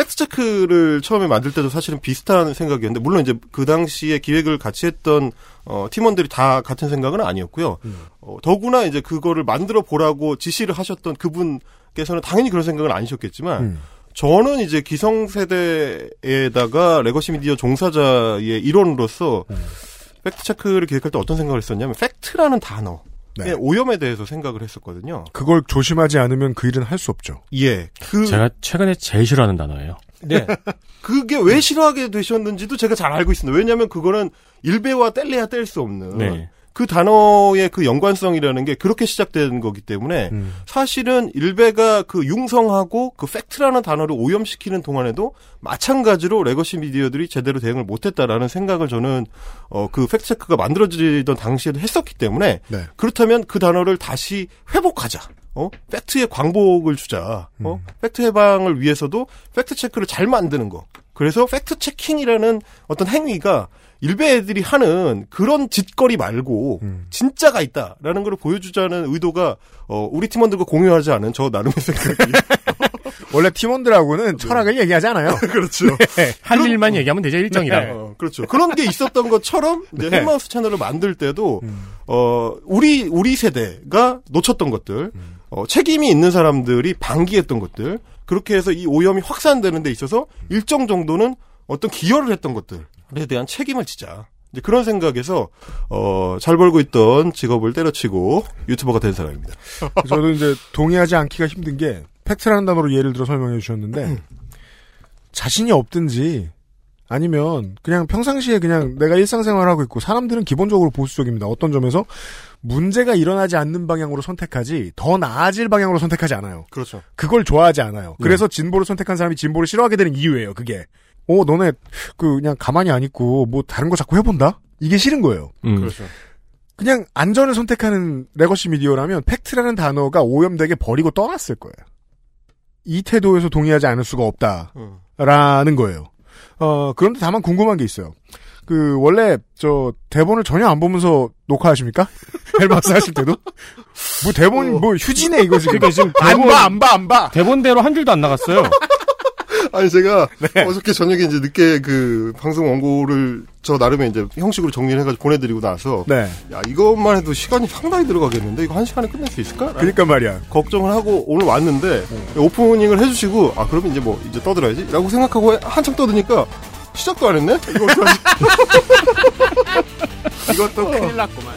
팩트 체크를 처음에 만들 때도 사실은 비슷한 생각이었는데 물론 이제 그 당시에 기획을 같이 했던 어, 팀원들이 다 같은 생각은 아니었고요. 어, 더구나 이제 그거를 만들어 보라고 지시를 하셨던 그분께서는 당연히 그런 생각은 아니셨겠지만 음. 저는 이제 기성세대에다가 legacy 미디어 종사자의 일원으로서 fact check를 기획할 때 어떤 생각을 했었냐면 fact라는 단어의 네. 오염에 대해서 생각을 했었거든요. 그걸 조심하지 않으면 그 일은 할 수 없죠. 예. 그 제가 최근에 제일 싫어하는 단어예요. 네. 그게 왜 싫어하게 되셨는지도 제가 잘 알고 있습니다. 왜냐하면 그거는 일베와 뗄래야 뗄 수 없는 네. 그 단어의 그 연관성이라는 게 그렇게 시작된 거기 때문에 음. 사실은 일베가 그 융성하고 그 fact라는 단어를 오염시키는 동안에도 마찬가지로 legacy 미디어들이 제대로 대응을 못했다라는 생각을 저는 어 그 fact check가 만들어지던 당시에도 했었기 때문에 네. 그렇다면 그 단어를 다시 회복하자. 어? fact의 광복을 주자. 어? 팩트 해방을 위해서도 fact check를 잘 만드는 거. 그래서 fact checking이라는 어떤 행위가 일베 애들이 하는 그런 짓거리 말고 음. 진짜가 있다라는 걸 보여주자는 의도가 어, 우리 팀원들과 공유하지 않은 저 나름의 생각이 [LAUGHS] 원래 팀원들하고는 철학을 얘기하지 않아요. [LAUGHS] 그렇죠. 할 일만 얘기하면 되죠 일정이랑. 어, 그렇죠. 그런 게 있었던 것처럼 이제 네. 헬마우스 채널을 만들 때도 어 우리 우리 세대가 놓쳤던 것들, 어, 책임이 있는 사람들이 방기했던 것들 그렇게 해서 이 오염이 확산되는 데 있어서 일정 정도는 어떤 기여를 했던 것들 에 대한 책임을 지자. 이제 그런 생각에서 어, 잘 벌고 있던 직업을 때려치고 유튜버가 된 사람입니다. [LAUGHS] 저도 이제 동의하지 않기가 힘든 게 팩트라는 단어로 예를 들어 설명해 주셨는데 자신이 없든지 아니면 그냥 평상시에 그냥 내가 일상생활하고 있고 사람들은 기본적으로 보수적입니다. 어떤 점에서 문제가 일어나지 않는 방향으로 선택하지 더 나아질 방향으로 선택하지 않아요. 그렇죠. 그걸 좋아하지 않아요. 그래서 진보를 선택한 사람이 진보를 싫어하게 되는 이유예요. 그게. 어 너네 그 그냥 가만히 안 있고 뭐 다른 거 자꾸 해본다? 이게 싫은 거예요. 음. 그렇죠. 그냥 안전을 선택하는 legacy 미디어라면 fact라는 단어가 오염되게 버리고 떠났을 거예요. 이 태도에서 동의하지 않을 수가 없다라는 거예요. 어 그런데 다만 궁금한 게 있어요. 그 원래 저 대본을 전혀 안 보면서 녹화하십니까? [LAUGHS] 헬마우스 하실 때도 뭐 대본 뭐 휴지네 이거 지금 그러니까 지금 안 대본- 봐안 봐 안 봐. 대본대로 한 줄도 안 나갔어요. 아니 제가 [LAUGHS] 네. 어저께 저녁에 이제 늦게 그 방송 원고를 저 나름의 이제 형식으로 정리를 해가지고 보내드리고 나서 네. 야 이것만 해도 시간이 상당히 들어가겠는데 이거 한 시간에 끝낼 수 있을까? 그러니까 말이야. 걱정을 하고 오늘 왔는데 오프닝을 해주시고 아 그러면 이제 뭐 이제 떠들어야지라고 생각하고 한참 떠드니까 시작도 안 했네. 이거? [LAUGHS] 이것도 큰일 났구만.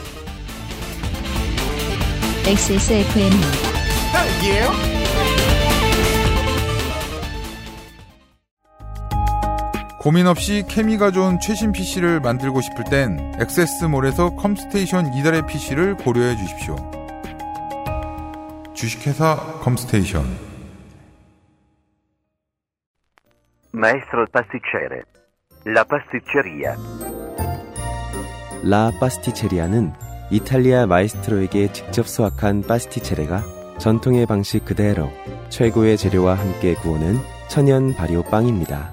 XSFM입니다. 고민 없이 케미가 좋은 최신 PC를 만들고 싶을 땐 액세스몰에서 컴스테이션 이달의 PC를 고려해 주십시오. 주식회사 컴스테이션 Maestro pasticcere. La pasticceria. 라 파스티체리아는 이탈리아 마에스트로에게 직접 수학한 pasticcere가 전통의 방식 그대로 최고의 재료와 함께 구워낸 천연 발효 빵입니다.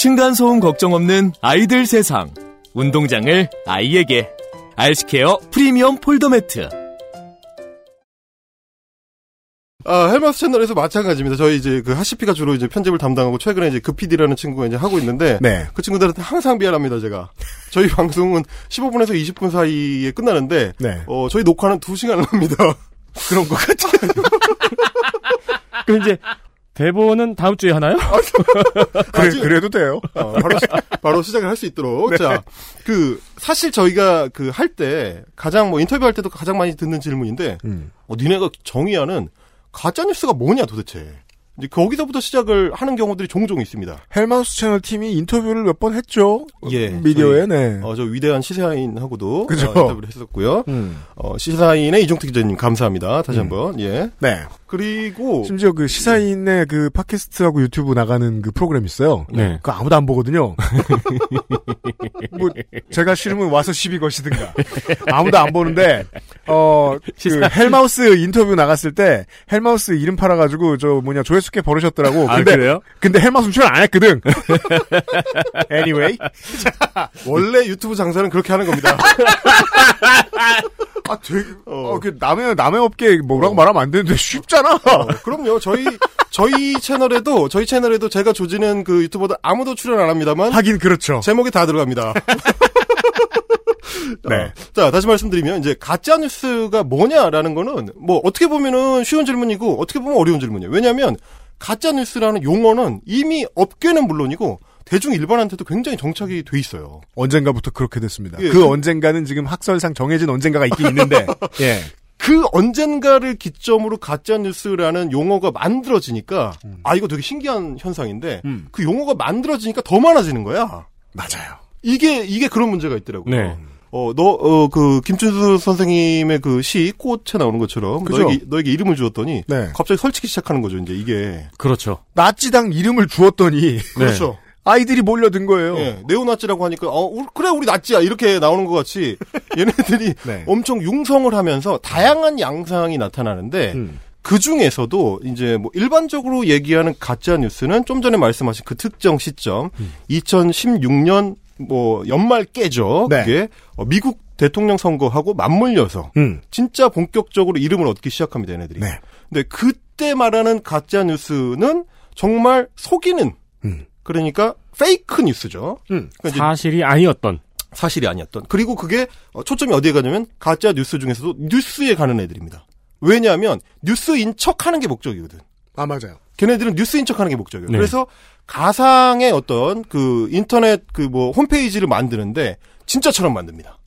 층간소음 걱정 없는 아이들 세상. 운동장을 아이에게. 알스케어 프리미엄 폴더 매트. 아, 헬마스 채널에서 마찬가지입니다. 저희 이제 그 하시피가 주로 이제 편집을 담당하고 최근에 이제 그 PD라는 친구가 이제 하고 있는데 네. 그 친구들한테 항상 미안합니다, 제가. 저희 [LAUGHS] 방송은 15분에서 20분 사이에 끝나는데 네. 어, 저희 녹화는 2시간을 합니다. 그런 것 같아요. 그럼 이제 대본은 다음 주에 하나요? [LAUGHS] 그래, 아직- 그래도 돼요. 어, 바로, 시- 바로 시작을 할 수 있도록. 네. 자, 그, 사실 저희가 그 할 때, 가장 뭐 인터뷰할 때도 가장 많이 듣는 질문인데, 음. 어, 니네가 정의하는 가짜뉴스가 뭐냐 도대체. 이제 거기서부터 시작을 하는 경우들이 종종 있습니다. 헬마우스 채널 팀이 인터뷰를 몇 번 했죠. 예, 미디어에, 저희, 네. 어, 저 위대한 시사인하고도 그죠. 어, 인터뷰를 했었고요. 음. 어, 시사인의 이종택 기자님 감사합니다. 다시 음. 한번. 예. 네. 그리고 심지어 그 시사인의 그 팟캐스트하고 유튜브 나가는 그 프로그램 있어요. 네. 그거 아무도 안 보거든요. 뭐 제가 싫으면 와서 시비 거시든가. 아무도 안 보는데 어그 헬마우스 인터뷰 나갔을 때 헬마우스 이름 팔아가지고 저 뭐냐 조회수 꽤 벌으셨더라고. 아, 근데 그래요? 근데 헬마우스 출연 안 했거든. [LAUGHS] anyway. 원래 유튜브 장사는 그렇게 하는 겁니다. [LAUGHS] 아, 되게, 어, 그, 남의, 남의 업계 뭐라고 말하면 안 되는데 쉽잖아. 어, 그럼요. 저희 저희 채널에도 저희 채널에도 제가 조지는 그 유튜버들 아무도 출연 안 합니다만 하긴 그렇죠. 제목이 다 들어갑니다. [LAUGHS] 네. 어, 자, 다시 말씀드리면 이제 가짜 뉴스가 뭐냐라는 거는 뭐 어떻게 보면은 쉬운 질문이고 어떻게 보면 어려운 질문이에요. 왜냐하면 가짜 뉴스라는 용어는 이미 업계는 물론이고 대중 일반한테도 굉장히 정착이 돼 있어요. 언젠가부터 그렇게 됐습니다. 예, 그 그- 언젠가는 지금 학설상 정해진 언젠가가 있긴 있는데, [LAUGHS] 예. 그 언젠가를 기점으로 가짜 뉴스라는 용어가 만들어지니까 아 이거 되게 신기한 현상인데 음. 그 용어가 만들어지니까 더 많아지는 거야. 맞아요. 이게 이게 그런 문제가 있더라고요. 네. 어, 너, 어, 그, 김준수 선생님의 그 시, 꽃에 나오는 것처럼, 그죠? 너에게, 너에게 이름을 주었더니, 네. 갑자기 설치기 시작하는 거죠, 이제 이게. 그렇죠. 나치당 이름을 주었더니, 그렇죠. 아이들이 몰려든 거예요. 예, 네오나치라고 하니까, 어, 우- 그래, 우리 나치야. 이렇게 나오는 것 같이, [LAUGHS] 얘네들이 네. 엄청 융성을 하면서 다양한 양상이 나타나는데, 음. 그 중에서도 이제 뭐 일반적으로 얘기하는 가짜 뉴스는 좀 전에 말씀하신 그 특정 시점, 2016년 뭐 연말 깨죠. 네. 그게 어, 미국 대통령 선거하고 맞물려서 음. 진짜 본격적으로 이름을 얻기 시작합니다, 얘네들이. 네. 근데 그때 말하는 가짜 뉴스는 정말 속이는 음. 그러니까 페이크 뉴스죠. 음. 그러니까 사실이 아니었던. 사실이 아니었던. 그리고 그게 어, 초점이 어디에 가냐면 가짜 뉴스 중에서도 뉴스에 가는 애들입니다. 왜냐하면 뉴스인 척하는 게 목적이거든. 아 맞아요. 걔네들은 뉴스인 척하는 게 목적이에요. 네. 그래서 가상의 어떤 그 인터넷 그 뭐 홈페이지를 만드는데 진짜처럼 만듭니다.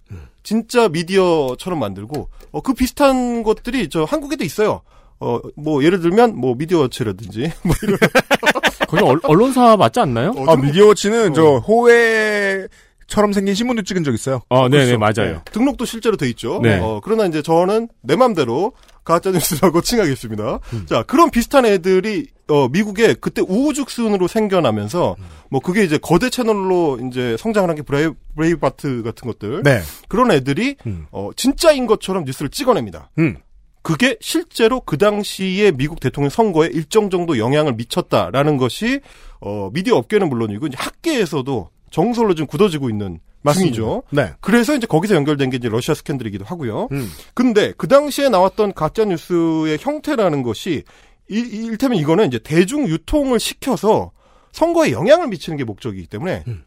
진짜 미디어처럼 만들고 어, 그 비슷한 것들이 저 한국에도 있어요. 어 뭐 예를 들면 뭐 미디어워치라든지 [LAUGHS] 뭐 이런 [LAUGHS] 거기 언- 언론사 맞지 않나요? 아 미디어워치는 저 호외 처럼 생긴 신문도 찍은 적 있어요. 어, 네네, 그렇죠. 맞아요. 네. 등록도 실제로 돼 있죠. 네. 어, 그러나 이제 저는 내 맘대로 가짜뉴스라고 [LAUGHS] 칭하겠습니다. 자, 그런 비슷한 애들이, 어, 미국에 그때 우후죽순으로 생겨나면서, 뭐, 그게 이제 거대 채널로 이제 성장을 한게 브레이, 브레이트바트 같은 것들. 네. 그런 애들이, 음. 어, 진짜인 것처럼 뉴스를 찍어냅니다. 음. 그게 실제로 그 당시에 미국 대통령 선거에 일정 정도 영향을 미쳤다라는 것이 어 미디어 업계는 물론이고 이제 학계에서도 정설로 좀 굳어지고 있는 말씀이죠. 네. 그래서 이제 거기서 연결된 게 이제 러시아 스캔들이기도 하고요. 음. 근데 그 당시에 나왔던 가짜 뉴스의 형태라는 것이 이, 이- 일테면 이거는 이제 대중 유통을 시켜서 선거에 영향을 미치는 게 목적이기 때문에 음.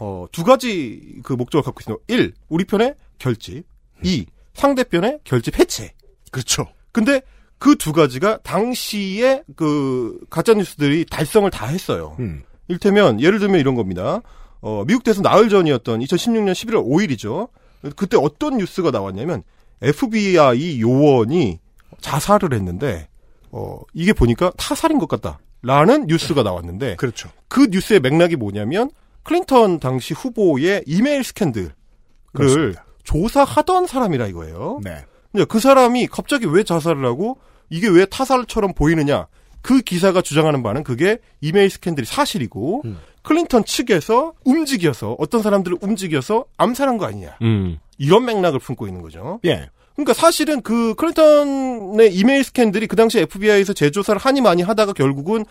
어, 두 가지 그 목적을 갖고 있습니다. 1. 우리 편의 결집. 2. 상대편의 결집 해체. 그렇죠. 근데 그 두 가지가 당시에 그 가짜 뉴스들이 달성을 다 했어요. 음. 일테면 예를 들면 이런 겁니다. 어, 미국 대선 나흘 전이었던 2016년 11월 5일이죠. 그때 어떤 뉴스가 나왔냐면 FBI 요원이 자살을 했는데 어, 이게 보니까 타살인 것 같다 라는 뉴스가 나왔는데 그렇죠. 그 뉴스의 맥락이 뭐냐면 클린턴 당시 후보의 이메일 스캔들을 그렇습니다. 조사하던 사람이라 이거예요. 네. 근데 그 사람이 갑자기 왜 자살을 하고 이게 왜 타살처럼 보이느냐? 그 기사가 주장하는 바는 그게 이메일 스캔들이 사실이고 음. 클린턴 측에서 움직여서 어떤 사람들을 움직여서 암살한 거 아니냐? 음. 이런 맥락을 품고 있는 거죠. 예. 그러니까 사실은 그 클린턴의 이메일 스캔들이 그 당시 FBI에서 재조사를 하니 많이 하다가 결국은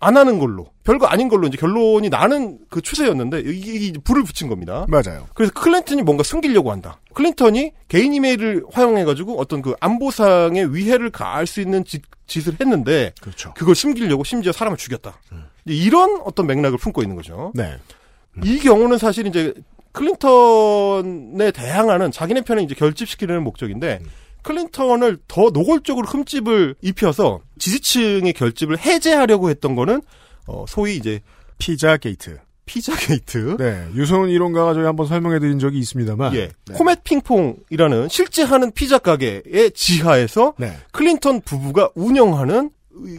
안 하는 걸로 별거 아닌 걸로 이제 결론이 나는 그 추세였는데 이게 불을 붙인 겁니다. 맞아요. 그래서 클린턴이 뭔가 숨기려고 한다. 클린턴이 개인 이메일을 활용해가지고 어떤 그 안보상의 위해를 가할 수 있는 짓, 짓을 했는데 그렇죠. 그걸 숨기려고 심지어 사람을 죽였다. 이제 이런 어떤 맥락을 품고 있는 거죠. 네. 이 경우는 사실 이제 클린턴에 대항하는 자기네 편에 이제 결집시키는 목적인데 클린턴을 더 노골적으로 흠집을 입혀서 지지층의 결집을 해제하려고 했던 거는 어 소위 이제 피자 게이트. 피자 게이트. 네. 유소은 이론가가 저희 한번 설명해 드린 적이 있습니다만. 예. 네. 코멧 핑퐁이라는 실재하는 피자 가게의 지하에서 네. 클린턴 부부가 운영하는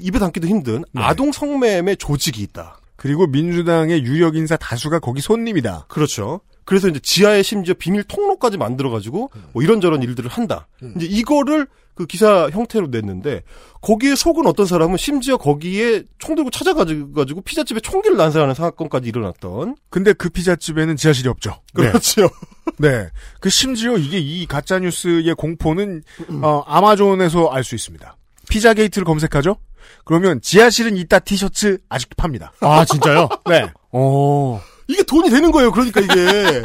입에 담기도 힘든 네. 아동 성매매 조직이 있다. 그리고 민주당의 유력 인사 다수가 거기 손님이다. 그렇죠. 그래서 이제 지하에 심지어 비밀 통로까지 만들어가지고 뭐 이런저런 일들을 한다. 이제 이거를 그 기사 형태로 냈는데 거기에 속은 어떤 사람은 심지어 거기에 총 들고 찾아가지고 피자집에 총기를 난사하는 사건까지 일어났던. 근데 그 피자집에는 지하실이 없죠. 네. 그렇죠. [LAUGHS] 네. 그 심지어 이게 이 가짜 뉴스의 공포는 어, 아마존에서 알 수 있습니다. 피자 게이트를 검색하죠? 그러면 지하실은 있다 티셔츠 아직도 팝니다. 아, 진짜요? 네. 어. 이게 돈이 되는 거예요. 그러니까 이게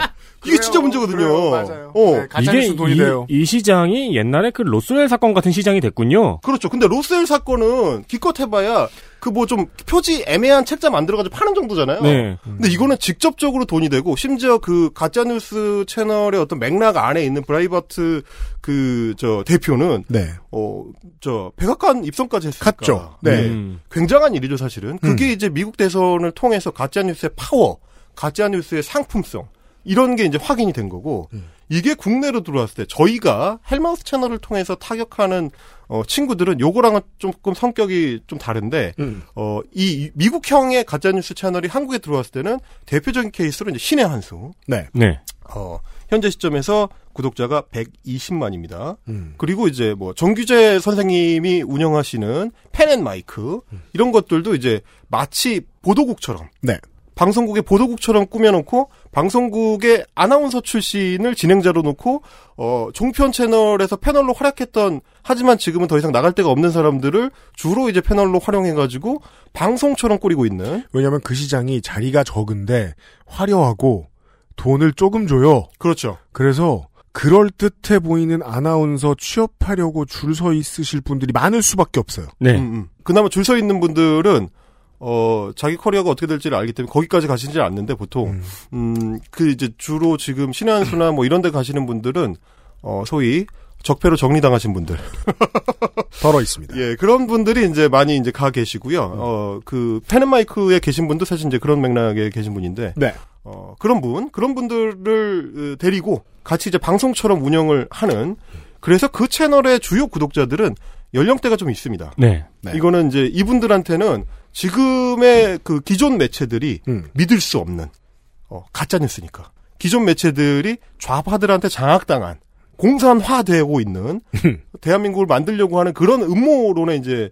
이게 [LAUGHS] 진짜 문제거든요. 그래요, 맞아요. 어. 네, 가짜 이게 뉴스 돈이 이, 돼요. 이 시장이 옛날에 그 로스웰 사건 같은 시장이 됐군요. 그렇죠. 근데 로스웰 사건은 기껏 해봐야 그 뭐 좀 표지 애매한 책자 만들어가지고 파는 정도잖아요. 네. 근데 이거는 직접적으로 돈이 되고 심지어 그 가짜 뉴스 채널의 어떤 맥락 안에 있는 브라이트바트 그 저 대표는 네. 어저 백악관 입성까지 했으니까 갔죠. 네. 음. 굉장한 일이죠 사실은. 그게 이제 미국 대선을 통해서 가짜 뉴스의 파워, 가짜 뉴스의 상품성 이런 게 이제 확인이 된 거고 이게 국내로 들어왔을 때 저희가 헬마우스 채널을 통해서 타격하는 어 친구들은 요거랑은 조금 성격이 좀 다른데 음. 어 이 미국형의 가짜뉴스 채널이 한국에 들어왔을 때는 대표적인 케이스로 이제 신의 한수. 네. 네. 어 현재 시점에서 구독자가 120만입니다. 음. 그리고 이제 뭐 정규재 선생님이 운영하시는 펜앤마이크 이런 것들도 이제 마치 보도국처럼 네. 방송국의 보도국처럼 꾸며놓고 방송국의 아나운서 출신을 진행자로 놓고 어 종편 채널에서 패널로 활약했던 하지만 지금은 더 이상 나갈 데가 없는 사람들을 주로 이제 패널로 활용해가지고 방송처럼 꾸리고 있는 왜냐면 그 시장이 자리가 적은데 화려하고 돈을 조금 줘요. 그렇죠. 그래서 그럴 듯해 보이는 아나운서 취업하려고 줄 서 있으실 분들이 많을 수밖에 없어요. 네. 음, 음. 그나마 줄 서 있는 분들은 어, 자기 커리어가 어떻게 될지를 알기 때문에 거기까지 가시지 않는데 보통, 음, 그 이제 주로 지금 신의 한 수나 뭐 이런 데 가시는 분들은, 어, 소위 적폐로 정리당하신 분들. [LAUGHS] 덜어 있습니다. 예, 그런 분들이 이제 많이 이제 가 계시고요. 어, 그, 펜앤마이크에 계신 분도 사실 이제 그런 맥락에 계신 분인데, 네. 어, 그런 분, 그런 분들을 어, 데리고 같이 이제 방송처럼 운영을 하는, 그래서 그 채널의 주요 구독자들은 연령대가 좀 있습니다. 네. 이거는 이제 이분들한테는 지금의 그 기존 매체들이 음. 믿을 수 없는 어, 가짜 뉴스니까 기존 매체들이 좌파들한테 장악당한 공산화되고 있는 [LAUGHS] 대한민국을 만들려고 하는 그런 음모론에 이제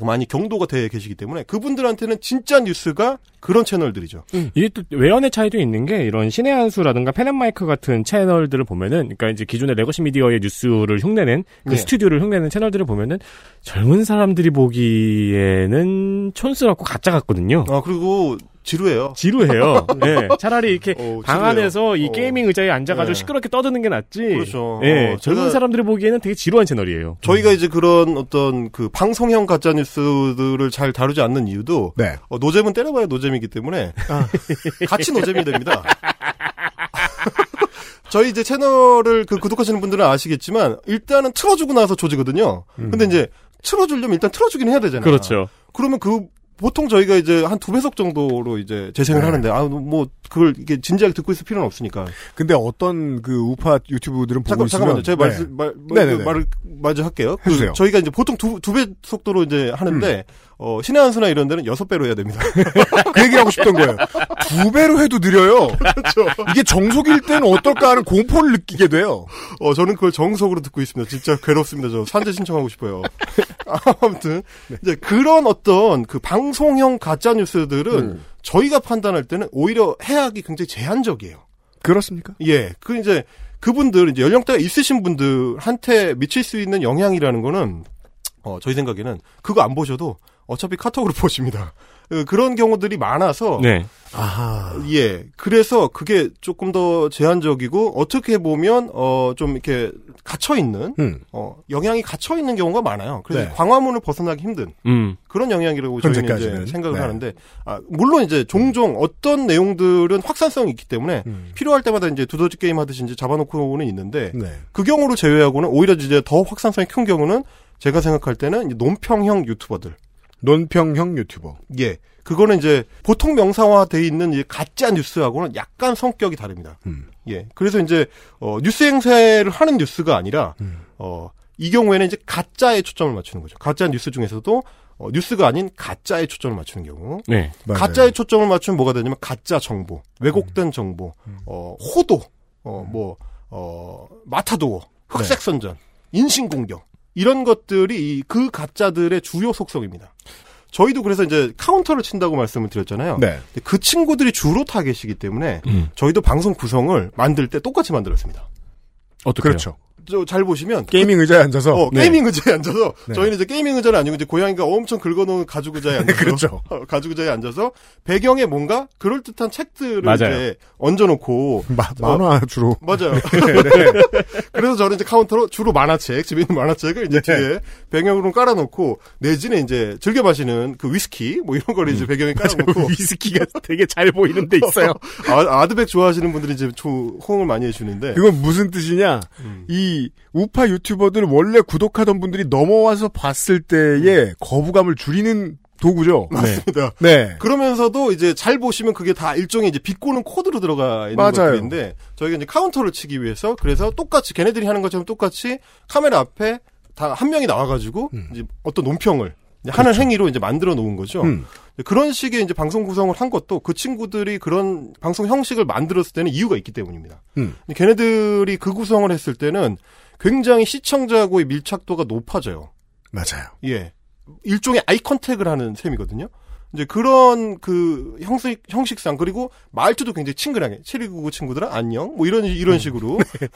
많이 경도가 돼 계시기 때문에 그분들한테는 진짜 뉴스가 그런 채널들이죠. 이게 또 외연의 차이도 있는 게 이런 신의 한수라든가 펜앤마이크 같은 채널들을 보면은 그러니까 이제 기존의 legacy 미디어의 뉴스를 흉내낸 그 네. 스튜디오를 흉내낸 채널들을 보면은 젊은 사람들이 보기에는 촌스럽고 가짜 같거든요. 아 그리고 지루해요. 지루해요. 예. [LAUGHS] 차라리 이렇게 어, 방. 안에서 이 어. gaming 의자에 앉아가지고 네. 시끄럽게 떠드는 게 낫지. 그렇죠. 예. 어, 젊은 사람들이 보기에는 되게 지루한 채널이에요. 저희가 이제 그런 어떤 그 방송형 가짜 뉴스들을 잘 다루지 않는 이유도 네. 어, 노잼은 때려봐야 노잼 이기 때문에 [LAUGHS] 같이 노잼이 됩니다. [LAUGHS] 저희 이제 채널을 그 구독하시는 분들은 아시겠지만 일단은 틀어주고 나서 조지거든요. 근데 이제 틀어주려면 일단 틀어주긴 해야 되잖아요. 그렇죠. 그러면 그 보통 저희가 이제 한 두 배속 정도로 이제 재생을 네. 하는데 아 뭐 그걸 이게 진지하게 듣고 있을 필요는 없으니까. 근데 어떤 그 우파 유튜브들은 보고 잠깐, 잠깐만요. 제가 네. 말씀, 말, 네네네. 말을 마저 할게요. 그. 음. 저희가 이제 보통 두, 두 배 속도로 이제 하는데, 어, 신의 한수나 이런 데는 여섯 배로 해야 됩니다. [LAUGHS] 그 얘기 하고 싶던 거예요. 두 배로 해도 느려요. 그렇죠. 이게 정속일 때는 어떨까 하는 공포를 느끼게 돼요. 어, 저는 그걸 정석으로 듣고 있습니다. 진짜 괴롭습니다. 저 산재 신청하고 싶어요. [LAUGHS] 아무튼, 네. 이제 그런 어떤 그 방송형 가짜 뉴스들은 음. 저희가 판단할 때는 오히려 해악이 굉장히 제한적이에요. 그렇습니까? 예. 그 이제 그분들 이제 연령대가 있으신 분들한테 미칠 수 있는 영향이라는 거는 어 저희 생각에는 그거 안 보셔도 어차피 카톡으로 [LAUGHS] 보십니다. 그, 그런 경우들이 많아서 네. 아하. 예. 그래서 그게 조금 더 제한적이고 어떻게 보면 어 좀 이렇게 갇혀 있는 음. 어 영향이 갇혀 있는 경우가 많아요. 그래서 네. 광화문을 벗어나기 힘든 음. 그런 영향이라고 저희는 현재까지는. 이제 생각을 네. 하는데 아, 물론 이제 종종 어떤 내용들은 확산성이 있기 때문에 음. 필요할 때마다 이제 두더지 게임 하듯이 이제 잡아놓고는 있는데 네. 그 경우를 제외하고는 오히려 이제 더 확산성이 큰 경우는 제가 생각할 때는 논평형 유튜버들 논평형 유튜버. 예 그거는 이제 보통 명사화돼 있는 이 가짜 뉴스하고는 약간 성격이 다릅니다. 음. 예 그래서 이제 어, 뉴스 행세를 하는 뉴스가 아니라 음. 어, 이 경우에는 이제 가짜에 초점을 맞추는 거죠. 가짜 뉴스 중에서도 어, 뉴스가 아닌 가짜에 초점을 맞추는 경우. 네. 가짜에 초점을 맞추면 뭐가 되냐면 가짜 정보, 왜곡된 정보, 음. 어, 호도, 어, 뭐, 어, 마타도어, 흑색 선전, 인신공격 이런 것들이 이그 가짜들의 주요 속성입니다. 저희도 그래서 이제 카운터를 친다고 말씀을 드렸잖아요. 네. 그 친구들이 주로 타겟이기 때문에 음. 저희도 방송 구성을 만들 때 똑같이 만들었습니다. 어떻게 그렇죠. 저잘 보시면 게이밍 의자에 앉아서. 어, 네. 게이밍 의자에 앉아서 네. 저희는 이제 gaming 의자는 아니고 이제 고양이가 엄청 긁어놓은 가죽 의자에 앉아서 그렇죠. [LAUGHS] 어, 가죽 의자에 앉아서 배경에 뭔가 그럴 듯한 책들을 맞아요. 이제 얹어놓고 마- 만화 주로. 맞아요. [LAUGHS] 네. [LAUGHS] 그래서 저는 이제 카운터로 주로 만화책 집에 있는 만화책을 이제 네. 뒤에 배경으로 깔아놓고 내지는 이제 즐겨 마시는 그 위스키 뭐 이런 거를 이제 배경에 깔아놓고 위스키가 되게 잘 보이는 데 있어요. 아, 아드백 좋아하시는 분들이 이제 조- 호응을 많이 해주는데 그건 무슨 뜻이냐? 음. 이 우파 유튜버들 원래 구독하던 분들이 넘어와서 봤을 때의 거부감을 줄이는 도구죠. 맞습니다. 네. 그러면서도 이제 잘 보시면 그게 다 일종의 이제 비꼬는 코드로 들어가 있는 맞아요. 것들인데 저희가 이제 카운터를 치기 위해서 그래서 똑같이 걔네들이 하는 것처럼 똑같이 카메라 앞에 다 한 명이 나와가지고 이제 어떤 논평을 이제 하는 행위로 이제 만들어 놓은 거죠. 음. 그런 식의 이제 방송 구성을 한 것도 그 친구들이 그런 방송 형식을 만들었을 때는 이유가 있기 때문입니다. 음. 걔네들이 그 구성을 했을 때는 굉장히 시청자하고의 밀착도가 높아져요. 맞아요. 예. 일종의 eye contact을 하는 셈이거든요. 이제 그런 그 형식, 형식상 그리고 말투도 굉장히 친근하게 7299 친구들아 안녕 뭐 이런 이런 식으로 하, [LAUGHS]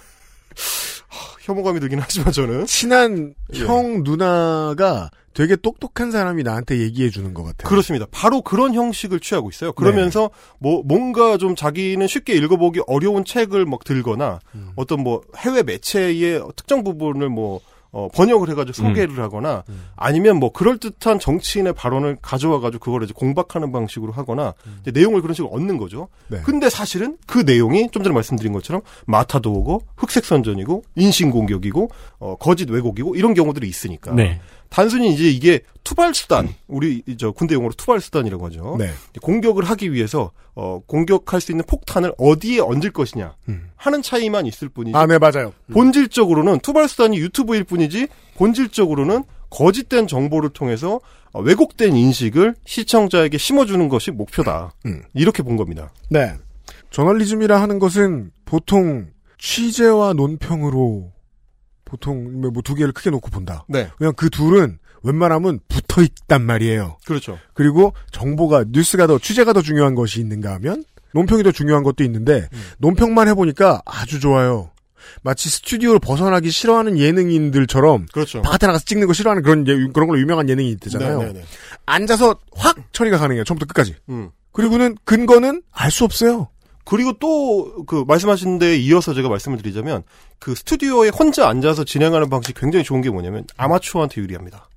혐오감이 들긴 하지만 저는 친한 예. 형 누나가 되게 똑똑한 사람이 나한테 얘기해 주는 것 같아요. 그렇습니다. 바로 그런 형식을 취하고 있어요. 그러면서 뭐 뭔가 좀 자기는 쉽게 읽어보기 어려운 책을 막 들거나 어떤 뭐 해외 매체의 특정 부분을 뭐 어, 번역을 해가지고 소개를 하거나 아니면 뭐 그럴 듯한 정치인의 발언을 가져와가지고 그걸 이제 공박하는 방식으로 하거나 이제 내용을 그런 식으로 얻는 거죠. 네. 근데 사실은 그 내용이 좀 전에 말씀드린 것처럼 마타도 오고 흑색 선전이고 인신 공격이고 어, 거짓 왜곡이고 이런 경우들이 있으니까 네. 단순히 이제 이게 투발 수단 우리 저 군대 용어로 투발 수단이라고 하죠. 네. 공격을 하기 위해서 어, 공격할 수 있는 폭탄을 어디에 얹을 것이냐 하는 차이만 있을 뿐이지. 아, 네, 맞아요. 본질적으로는 투발 수단이 유튜브일 뿐이지 본질적으로는 거짓된 정보를 통해서 어, 왜곡된 인식을 시청자에게 심어주는 것이 목표다. 음. 이렇게 본 겁니다. 네. 저널리즘이라 하는 것은 보통 취재와 논평으로 보통 뭐 두 개를 크게 놓고 본다. 네. 그냥 그 둘은 웬만하면 붙어 있단 말이에요. 그렇죠. 그리고 정보가 뉴스가 더 취재가 더 중요한 것이 있는가 하면 논평이 더 중요한 것도 있는데 논평만 해보니까 아주 좋아요. 마치 스튜디오를 벗어나기 싫어하는 예능인들처럼 그렇죠. 바깥에 나가서 찍는 거 싫어하는 그런 예- 그런 걸로 유명한 예능이 있잖아요. 네, 네, 네. 앉아서 확 처리가 가능해요. 처음부터 끝까지. 음. 그리고는 근거는 알 수 없어요. 그리고 또 그 말씀하신 데 이어서 제가 말씀을 드리자면 그 스튜디오에 혼자 앉아서 진행하는 방식이 굉장히 좋은 게 뭐냐면 아마추어한테 유리합니다.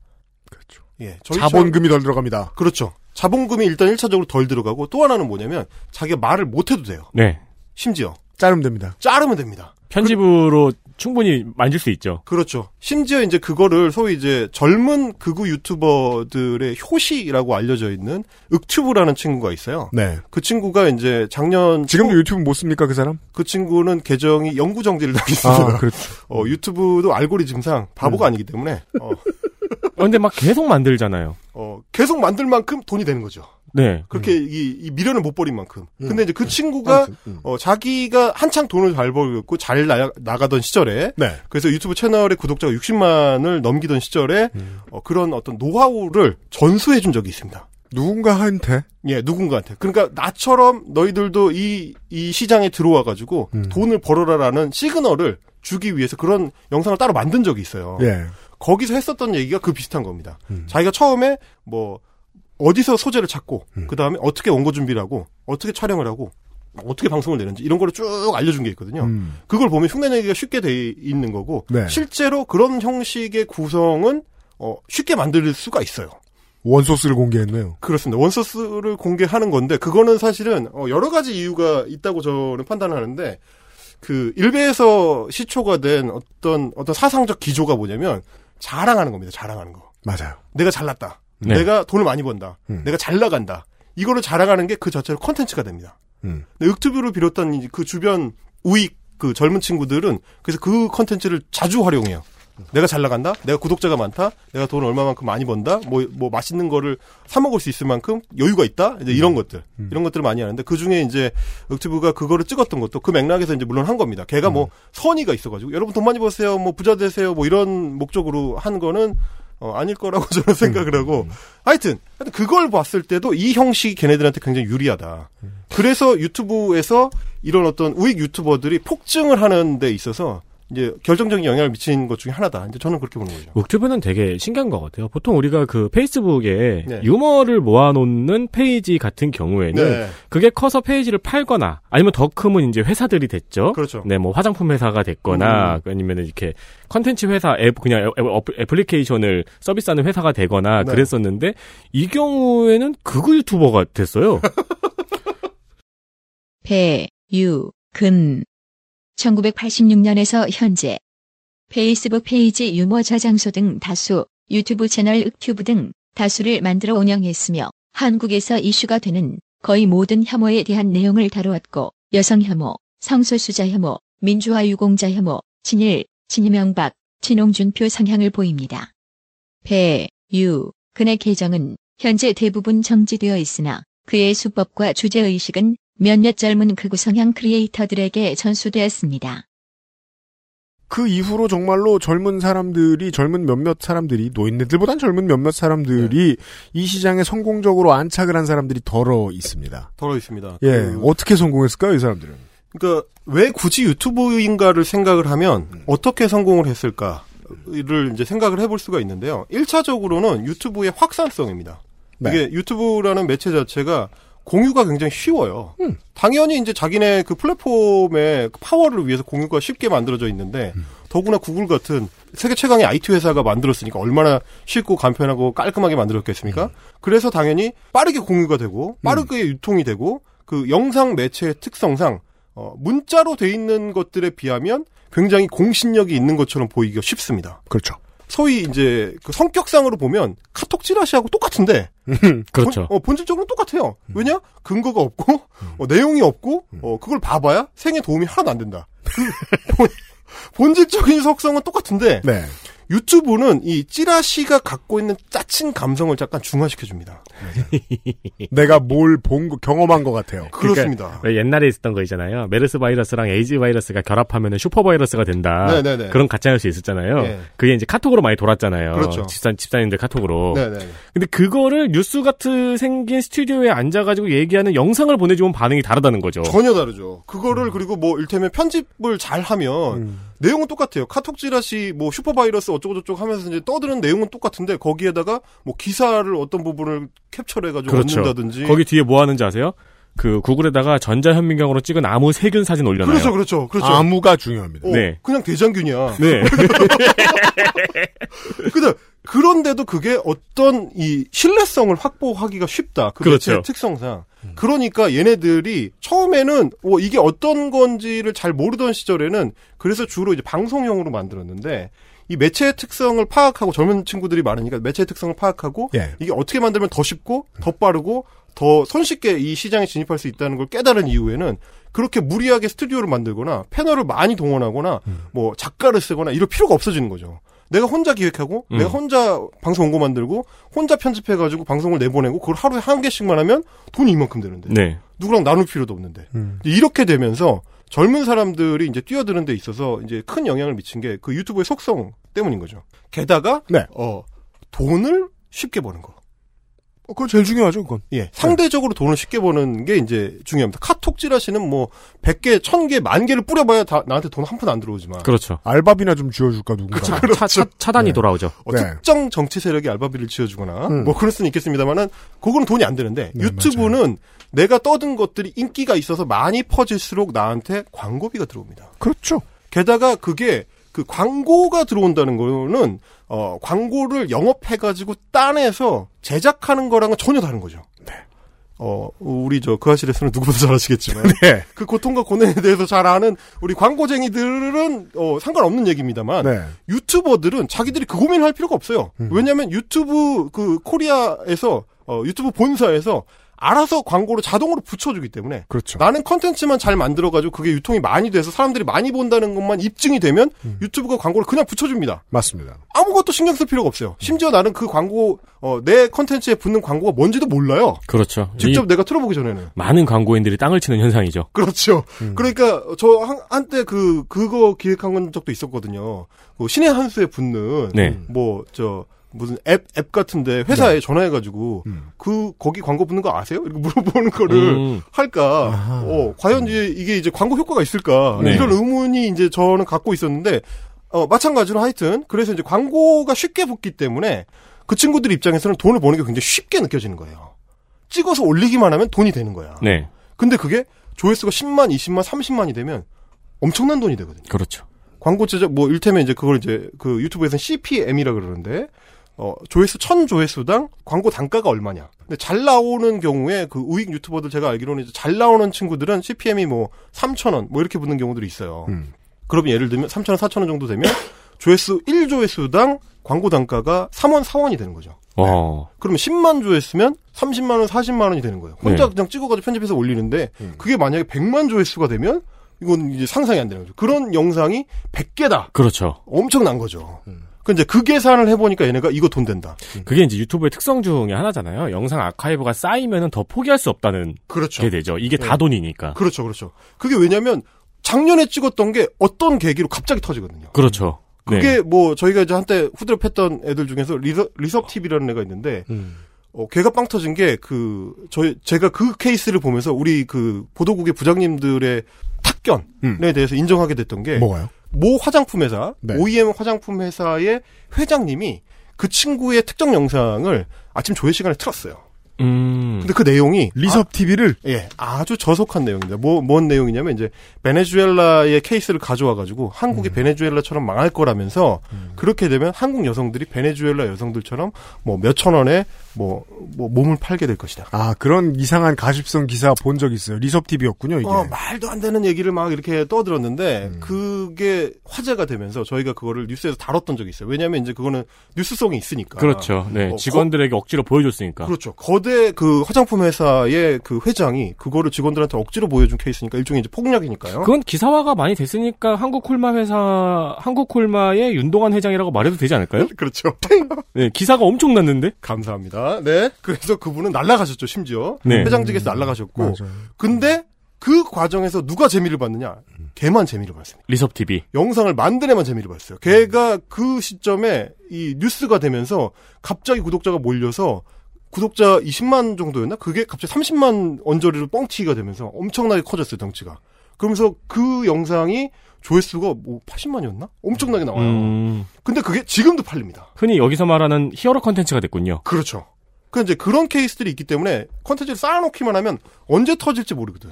그렇죠. 예. 자본금이 덜 들어갑니다. 그렇죠. 자본금이 일단 1차적으로 덜 들어가고 또 하나는 뭐냐면 자기가 말을 못 해도 돼요. 네. 심지어 자르면 됩니다. 자르면 됩니다. 편집으로 충분히 만질 수 있죠. 그렇죠. 심지어 이제 그거를 소위 이제 젊은 극우 유튜버들의 효시라고 알려져 있는 윽튜브라는 친구가 있어요. 네. 그 친구가 이제 작년 지금도 초- 유튜브 못 씁니까 그 사람? 그 친구는 계정이 영구 정지를 당했습니다. 아, 그렇죠. [LAUGHS] 어, 유튜브도 알고리즘상 바보가 아니기 때문에 어, 어, 근데 막 계속 만들잖아요. 어, 계속 만들 만큼 돈이 되는 거죠. 네. 그렇게 이, 이 미련을 못 버린 만큼. 근데 이제 그 친구가 음. 어, 자기가 한창 돈을 잘 벌고 잘 나, 나가던 시절에 네. 그래서 유튜브 채널의 구독자가 60만을 넘기던 시절에 음. 어, 그런 어떤 노하우를 전수해 준 적이 있습니다. 누군가한테 예, 누군가한테. 그러니까 나처럼 너희들도 이, 이 시장에 들어와 가지고 음. 돈을 벌어라라는 시그널을 주기 위해서 그런 영상을 따로 만든 적이 있어요. 예. 거기서 했었던 얘기가 그 비슷한 겁니다. 음. 자기가 처음에 뭐 어디서 소재를 찾고 음. 그 다음에 어떻게 원고 준비를 하고 어떻게 촬영을 하고 어떻게 방송을 내는지 이런 거를 쭉 알려준 게 있거든요. 음. 그걸 보면 흉내내기가 쉽게 돼 있는 거고 네. 실제로 그런 형식의 구성은 어, 쉽게 만들 수가 있어요. 원소스를 공개했네요. 그렇습니다. 원소스를 공개하는 건데 그거는 사실은 어, 여러 가지 이유가 있다고 저는 판단하는데 그 일베에서 시초가 된 어떤 어떤 사상적 기조가 뭐냐면 자랑하는 겁니다. 자랑하는 거. 맞아요. 내가 잘났다. 네. 내가 돈을 많이 번다. 음. 내가 잘 나간다. 이거를 자랑하는 게 그 자체로 콘텐츠가 됩니다. 음. 윽튜브를 비롯한 그 주변 우익 그 젊은 친구들은 그래서 그 콘텐츠를 자주 활용해요. 내가 잘 나간다. 내가 구독자가 많다. 내가 돈을 얼마만큼 많이 번다. 뭐 뭐 맛있는 거를 사 먹을 수 있을 만큼 여유가 있다. 이제 이런 것들 이런 것들을 많이 하는데 그 중에 이제 윽튜브가 그거를 찍었던 것도 그 맥락에서 이제 물론 한 겁니다. 걔가 뭐 선의가 있어가지고 여러분 돈 많이 버세요. 뭐 부자 되세요. 뭐 이런 목적으로 한 거는 어, 아닐 거라고 [LAUGHS] 저는 생각을 하고. 하여튼 하여튼 그걸 봤을 때도 이 형식이 걔네들한테 굉장히 유리하다. 그래서 유튜브에서 이런 어떤 우익 유튜버들이 폭증을 하는 데 있어서 이제 결정적인 영향을 미친 것 중에 하나다. 이제 저는 그렇게 보는 거죠. 윽튜브는 되게 신기한 것 같아요. 보통 우리가 그 페이스북에 네. 유머를 모아놓는 페이지 같은 경우에는 네. 그게 커서 페이지를 팔거나 아니면 더 크면 이제 회사들이 됐죠. 그렇죠. 네, 뭐 화장품 회사가 됐거나 아니면 이렇게 컨텐츠 회사 앱 그냥 애플리케이션을 서비스하는 회사가 되거나 네. 그랬었는데 이 경우에는 극우 유튜버가 됐어요. [LAUGHS] 배, 유, 근. 1986년에서 현재 페이스북 페이지 유머 저장소 등 다수, 유튜브 채널 윽튜브 등 다수를 만들어 운영했으며 한국에서 이슈가 되는 거의 모든 혐오에 대한 내용을 다루었고 여성 혐오, 성소수자 혐오, 민주화 유공자 혐오, 친일, 친이명박, 친홍준표 성향을 보입니다. 배, 유, 근의 계정은 현재 대부분 정지되어 있으나 그의 수법과 주제의식은 몇몇 젊은 극우 성향 크리에이터들에게 전수되었습니다. 그 이후로 정말로 젊은 사람들이 젊은 몇몇 사람들이 노인네들보단 젊은 몇몇 사람들이 이 시장에 성공적으로 안착을 한 사람들이 덜어 있습니다. 덜어 있습니다. 예, 그- 어떻게 성공했을까요, 이 사람들은? 그러니까 왜 굳이 유튜브인가를 생각을 하면 어떻게 성공을 했을까를 이제 생각을 해볼 수가 있는데요. 1차적으로는 유튜브의 확산성입니다. 네. 이게 유튜브라는 매체 자체가 공유가 굉장히 쉬워요. 당연히 이제 자기네 그 플랫폼의 파워를 위해서 공유가 쉽게 만들어져 있는데 더구나 구글 같은 세계 최강의 IT 회사가 만들었으니까 얼마나 쉽고 간편하고 깔끔하게 만들었겠습니까? 그래서 당연히 빠르게 공유가 되고 빠르게 유통이 되고 그 영상 매체의 특성상 어, 문자로 돼 있는 것들에 비하면 굉장히 공신력이 있는 것처럼 보이기가 쉽습니다. 그렇죠. 소위 이제 그 성격상으로 보면 카톡 찌라시하고 똑같은데 그렇죠. 본, 어, 본질적으로 똑같아요. 왜냐? 근거가 없고 어, 내용이 없고 어, 그걸 봐봐야 생에 도움이 하나도 안 된다. 그 본- 본질적인 속성은 똑같은데 네. 유튜브는 이 찌라시가 갖고 있는 짜친 감성을 약간 중화시켜 줍니다. [LAUGHS] 내가 뭘 본 거, 경험한 것 같아요. 그렇습니다. 그러니까 왜 옛날에 있었던 거 있잖아요. 메르스 바이러스랑 에이즈 바이러스가 결합하면 슈퍼 바이러스가 된다. 네네네. 그런 가짜 뉴스 있었잖아요. 네. 그게 이제 카톡으로 많이 돌았잖아요. 그렇죠. 집사 집사님들 카톡으로. 네네. 근데 그거를 뉴스 같은 생긴 스튜디오에 앉아가지고 얘기하는 영상을 보내주면 반응이 다르다는 거죠. 전혀 다르죠. 그거를 그리고 뭐 일테면 편집을 잘 하면 내용은 똑같아요. 카톡 찌라시 뭐 슈퍼바이러스 어쩌고 저쩌고 하면서 이제 떠드는 내용은 똑같은데 거기에다가 뭐 기사를 어떤 부분을 캡처를 해가지고 그렇죠. 얹는다든지 거기 뒤에 뭐 하는지 아세요? 그 구글에다가 전자현미경으로 찍은 나무 세균 사진 올려놔요. 그렇죠, 그렇죠, 그렇죠. 아무가 중요합니다. 어, 네. 그냥 대장균이야. 네. [LAUGHS] 근데 그런데도 그게 어떤 이 신뢰성을 확보하기가 쉽다. 그 그렇죠. 특성상. 그러니까 얘네들이 처음에는 뭐 이게 어떤 건지를 잘 모르던 시절에는 그래서 주로 이제 방송용으로 만들었는데 이 매체의 특성을 파악하고 젊은 친구들이 많으니까 매체의 특성을 파악하고 예. 이게 어떻게 만들면 더 쉽고 더 빠르고 더 손쉽게 이 시장에 진입할 수 있다는 걸 깨달은 이후에는 그렇게 무리하게 스튜디오를 만들거나 패널을 많이 동원하거나 뭐 작가를 쓰거나 이럴 필요가 없어지는 거죠. 내가 혼자 기획하고 음. 내가 혼자 방송 원고 만들고 혼자 편집해가지고 방송을 내보내고 그걸 하루에 한 개씩만 하면 돈이 이만큼 되는데 네. 누구랑 나눌 필요도 없는데 음. 이렇게 되면서 젊은 사람들이 이제 뛰어드는 데 있어서 이제 큰 영향을 미친 게 그 유튜브의 속성 때문인 거죠. 게다가 네. 어 돈을 쉽게 버는 거. 어, 그건 제일 중요하죠, 그건. 예. 상대적으로 돈을 쉽게 버는 게 이제 중요합니다. 카톡 찌라시는 뭐 100개, 1000개, 만 개를 뿌려봐야 다 나한테 돈 한 푼 안 들어오지만 그렇죠. 알바비나 좀 쥐어줄까, 누군가. 차, 차, 차단이 네. 돌아오죠. 어, 네. 특정 정치 세력이 알바비를 지어주거나 음. 뭐 그럴 수는 있겠습니다만은 그거는 돈이 안 되는데 네, 유튜브는 내가 떠든 것들이 인기가 있어서 많이 퍼질수록 나한테 광고비가 들어옵니다. 그렇죠. 게다가 그게 그 광고가 들어온다는 거는 어 광고를 영업해가지고 따내서 제작하는 거랑은 전혀 다른 거죠. 네. 어 우리 저 그 아실에서는 누구보다 잘 아시겠지만 [LAUGHS] 네. 그 고통과 고뇌에 대해서 잘 아는 우리 광고쟁이들은 어 상관없는 얘기입니다만 네. 유튜버들은 자기들이 그 고민을 할 필요가 없어요. 왜냐하면 유튜브 그 코리아에서 어, 유튜브 본사에서 알아서 광고를 자동으로 붙여주기 때문에 그렇죠. 나는 컨텐츠만 잘 만들어가지고 그게 유통이 많이 돼서 사람들이 많이 본다는 것만 입증이 되면 유튜브가 광고를 그냥 붙여줍니다. 맞습니다. 아무것도 신경 쓸 필요가 없어요. 심지어 나는 그 광고 어, 내 컨텐츠에 붙는 광고가 뭔지도 몰라요. 그렇죠. 직접 이 내가 틀어보기 전에는. 많은 광고인들이 땅을 치는 현상이죠. 그렇죠. 그러니까 저 한, 한때 그 그거 기획한 적도 있었거든요. 그 신의 한 수에 붙는 네. 뭐저 무슨 앱 앱 같은데 회사에 전화해가지고 그 거기 광고 붙는 거 아세요? 이렇게 물어보는 거를 음. 할까? 어 과연 이제 이게 이제 광고 효과가 있을까? 네. 이런 의문이 이제 저는 갖고 있었는데 어 마찬가지로 하여튼 그래서 이제 광고가 쉽게 붙기 때문에 그 친구들 입장에서는 돈을 버는 게 굉장히 쉽게 느껴지는 거예요. 찍어서 올리기만 하면 돈이 되는 거야. 네. 근데 그게 조회수가 10만, 20만, 30만이 되면 엄청난 돈이 되거든요. 그렇죠. 광고 제작 뭐 일테면 이제 그걸 이제 그 유튜브에서는 CPM이라 그러는데 어 조회수 1000 조회수당 광고 단가가 얼마냐. 근데 잘 나오는 경우에 그 우익 유튜버들 제가 알기로는 이제 잘 나오는 친구들은 CPM이 뭐 3,000원 뭐 이렇게 붙는 경우들이 있어요. 음. 그러면 예를 들면 3,000원, 4,000원 정도 되면 조회수 1조회수당 광고 단가가 3원, 4원이 되는 거죠. 어. 그러면 10만 조회수면 30만 원, 40만 원이 되는 거예요. 혼자 네. 그냥 찍어가지고 편집해서 올리는데 그게 만약에 100만 조회수가 되면 이건 이제 상상이 안 되는 거죠. 그런 영상이 100개다. 그렇죠. 엄청난 거죠. 그 이제 그 계산을 해보니까 얘네가 이거 돈 된다. 그게 이제 유튜브의 특성 중에 하나잖아요. 영상 아카이브가 쌓이면은 더 포기할 수 없다는 그렇죠. 게 되죠. 이게 다 네. 돈이니까. 그렇죠, 그렇죠. 그게 왜냐면 작년에 찍었던 게 어떤 계기로 갑자기 터지거든요. 그렇죠. 네. 그게 뭐 저희가 이제 한때 후드럽 했던 애들 중에서 리서, 리섭 TV라는 애가 있는데 어, 걔가 빵 터진 게 그 저희 제가 그 케이스를 보면서 우리 그 보도국의 부장님들의 탁견에 대해서 인정하게 됐던 게 뭐가요? 모 화장품 회사, 네. OEM 화장품 회사의 회장님이 그 친구의 특정 영상을 아침 조회 시간에 틀었어요. 음. 근데 그 내용이 리섭 TV를 예, 아주 저속한 내용입니다. 뭐, 뭔 내용이냐면, 이제, 베네수엘라의 케이스를 가져와가지고, 한국이 베네수엘라처럼 망할 거라면서, 그렇게 되면 한국 여성들이 베네수엘라 여성들처럼, 뭐, 몇천 원에, 뭐, 뭐, 몸을 팔게 될 것이다. 아 그런 이상한 가십성 기사 본 적 있어요. 리섭 TV였군요 이게. 어, 말도 안 되는 얘기를 막 이렇게 떠들었는데, 그게 화제가 되면서 저희가 그거를 뉴스에서 다뤘던 적이 있어요. 왜냐면 이제 그거는 뉴스성이 있으니까. 그렇죠. 네. 어, 직원들에게 억지로 보여줬으니까. 그렇죠. 거대 그 화장품 회사의 그 회장이 그거를 직원들한테 억지로 보여준 케이스니까 일종의 이제 폭력이니까요. 그건 기사화가 많이 됐으니까 한국 콜마 회사, 한국 콜마의 윤동환 회장이라고 말해도 되지 않을까요? [LAUGHS] 그렇죠. 네, 기사가 엄청 났는데? 감사합니다. 네. 그래서 그분은 날라가셨죠, 심지어. 네. 회장직에서 날라가셨고. 맞아요. 근데 그 과정에서 누가 재미를 봤느냐? 걔만 재미를 봤습니다. 리섭 TV. 영상을 만든 애만 재미를 봤어요. 걔가 그 시점에 이 뉴스가 되면서 갑자기 구독자가 몰려서 구독자 20만 정도였나? 그게 갑자기 30만 언저리로 뻥튀기가 되면서 엄청나게 커졌어요, 덩치가. 그러면서 그 영상이 조회수가 뭐 80만이었나? 엄청나게 나와요. 음, 근데 그게 지금도 팔립니다. 흔히 여기서 말하는 hero 컨텐츠가 됐군요. 그렇죠. 그 이제 그런 케이스들이 있기 때문에 컨텐츠를 쌓아놓기만 하면 언제 터질지 모르거든.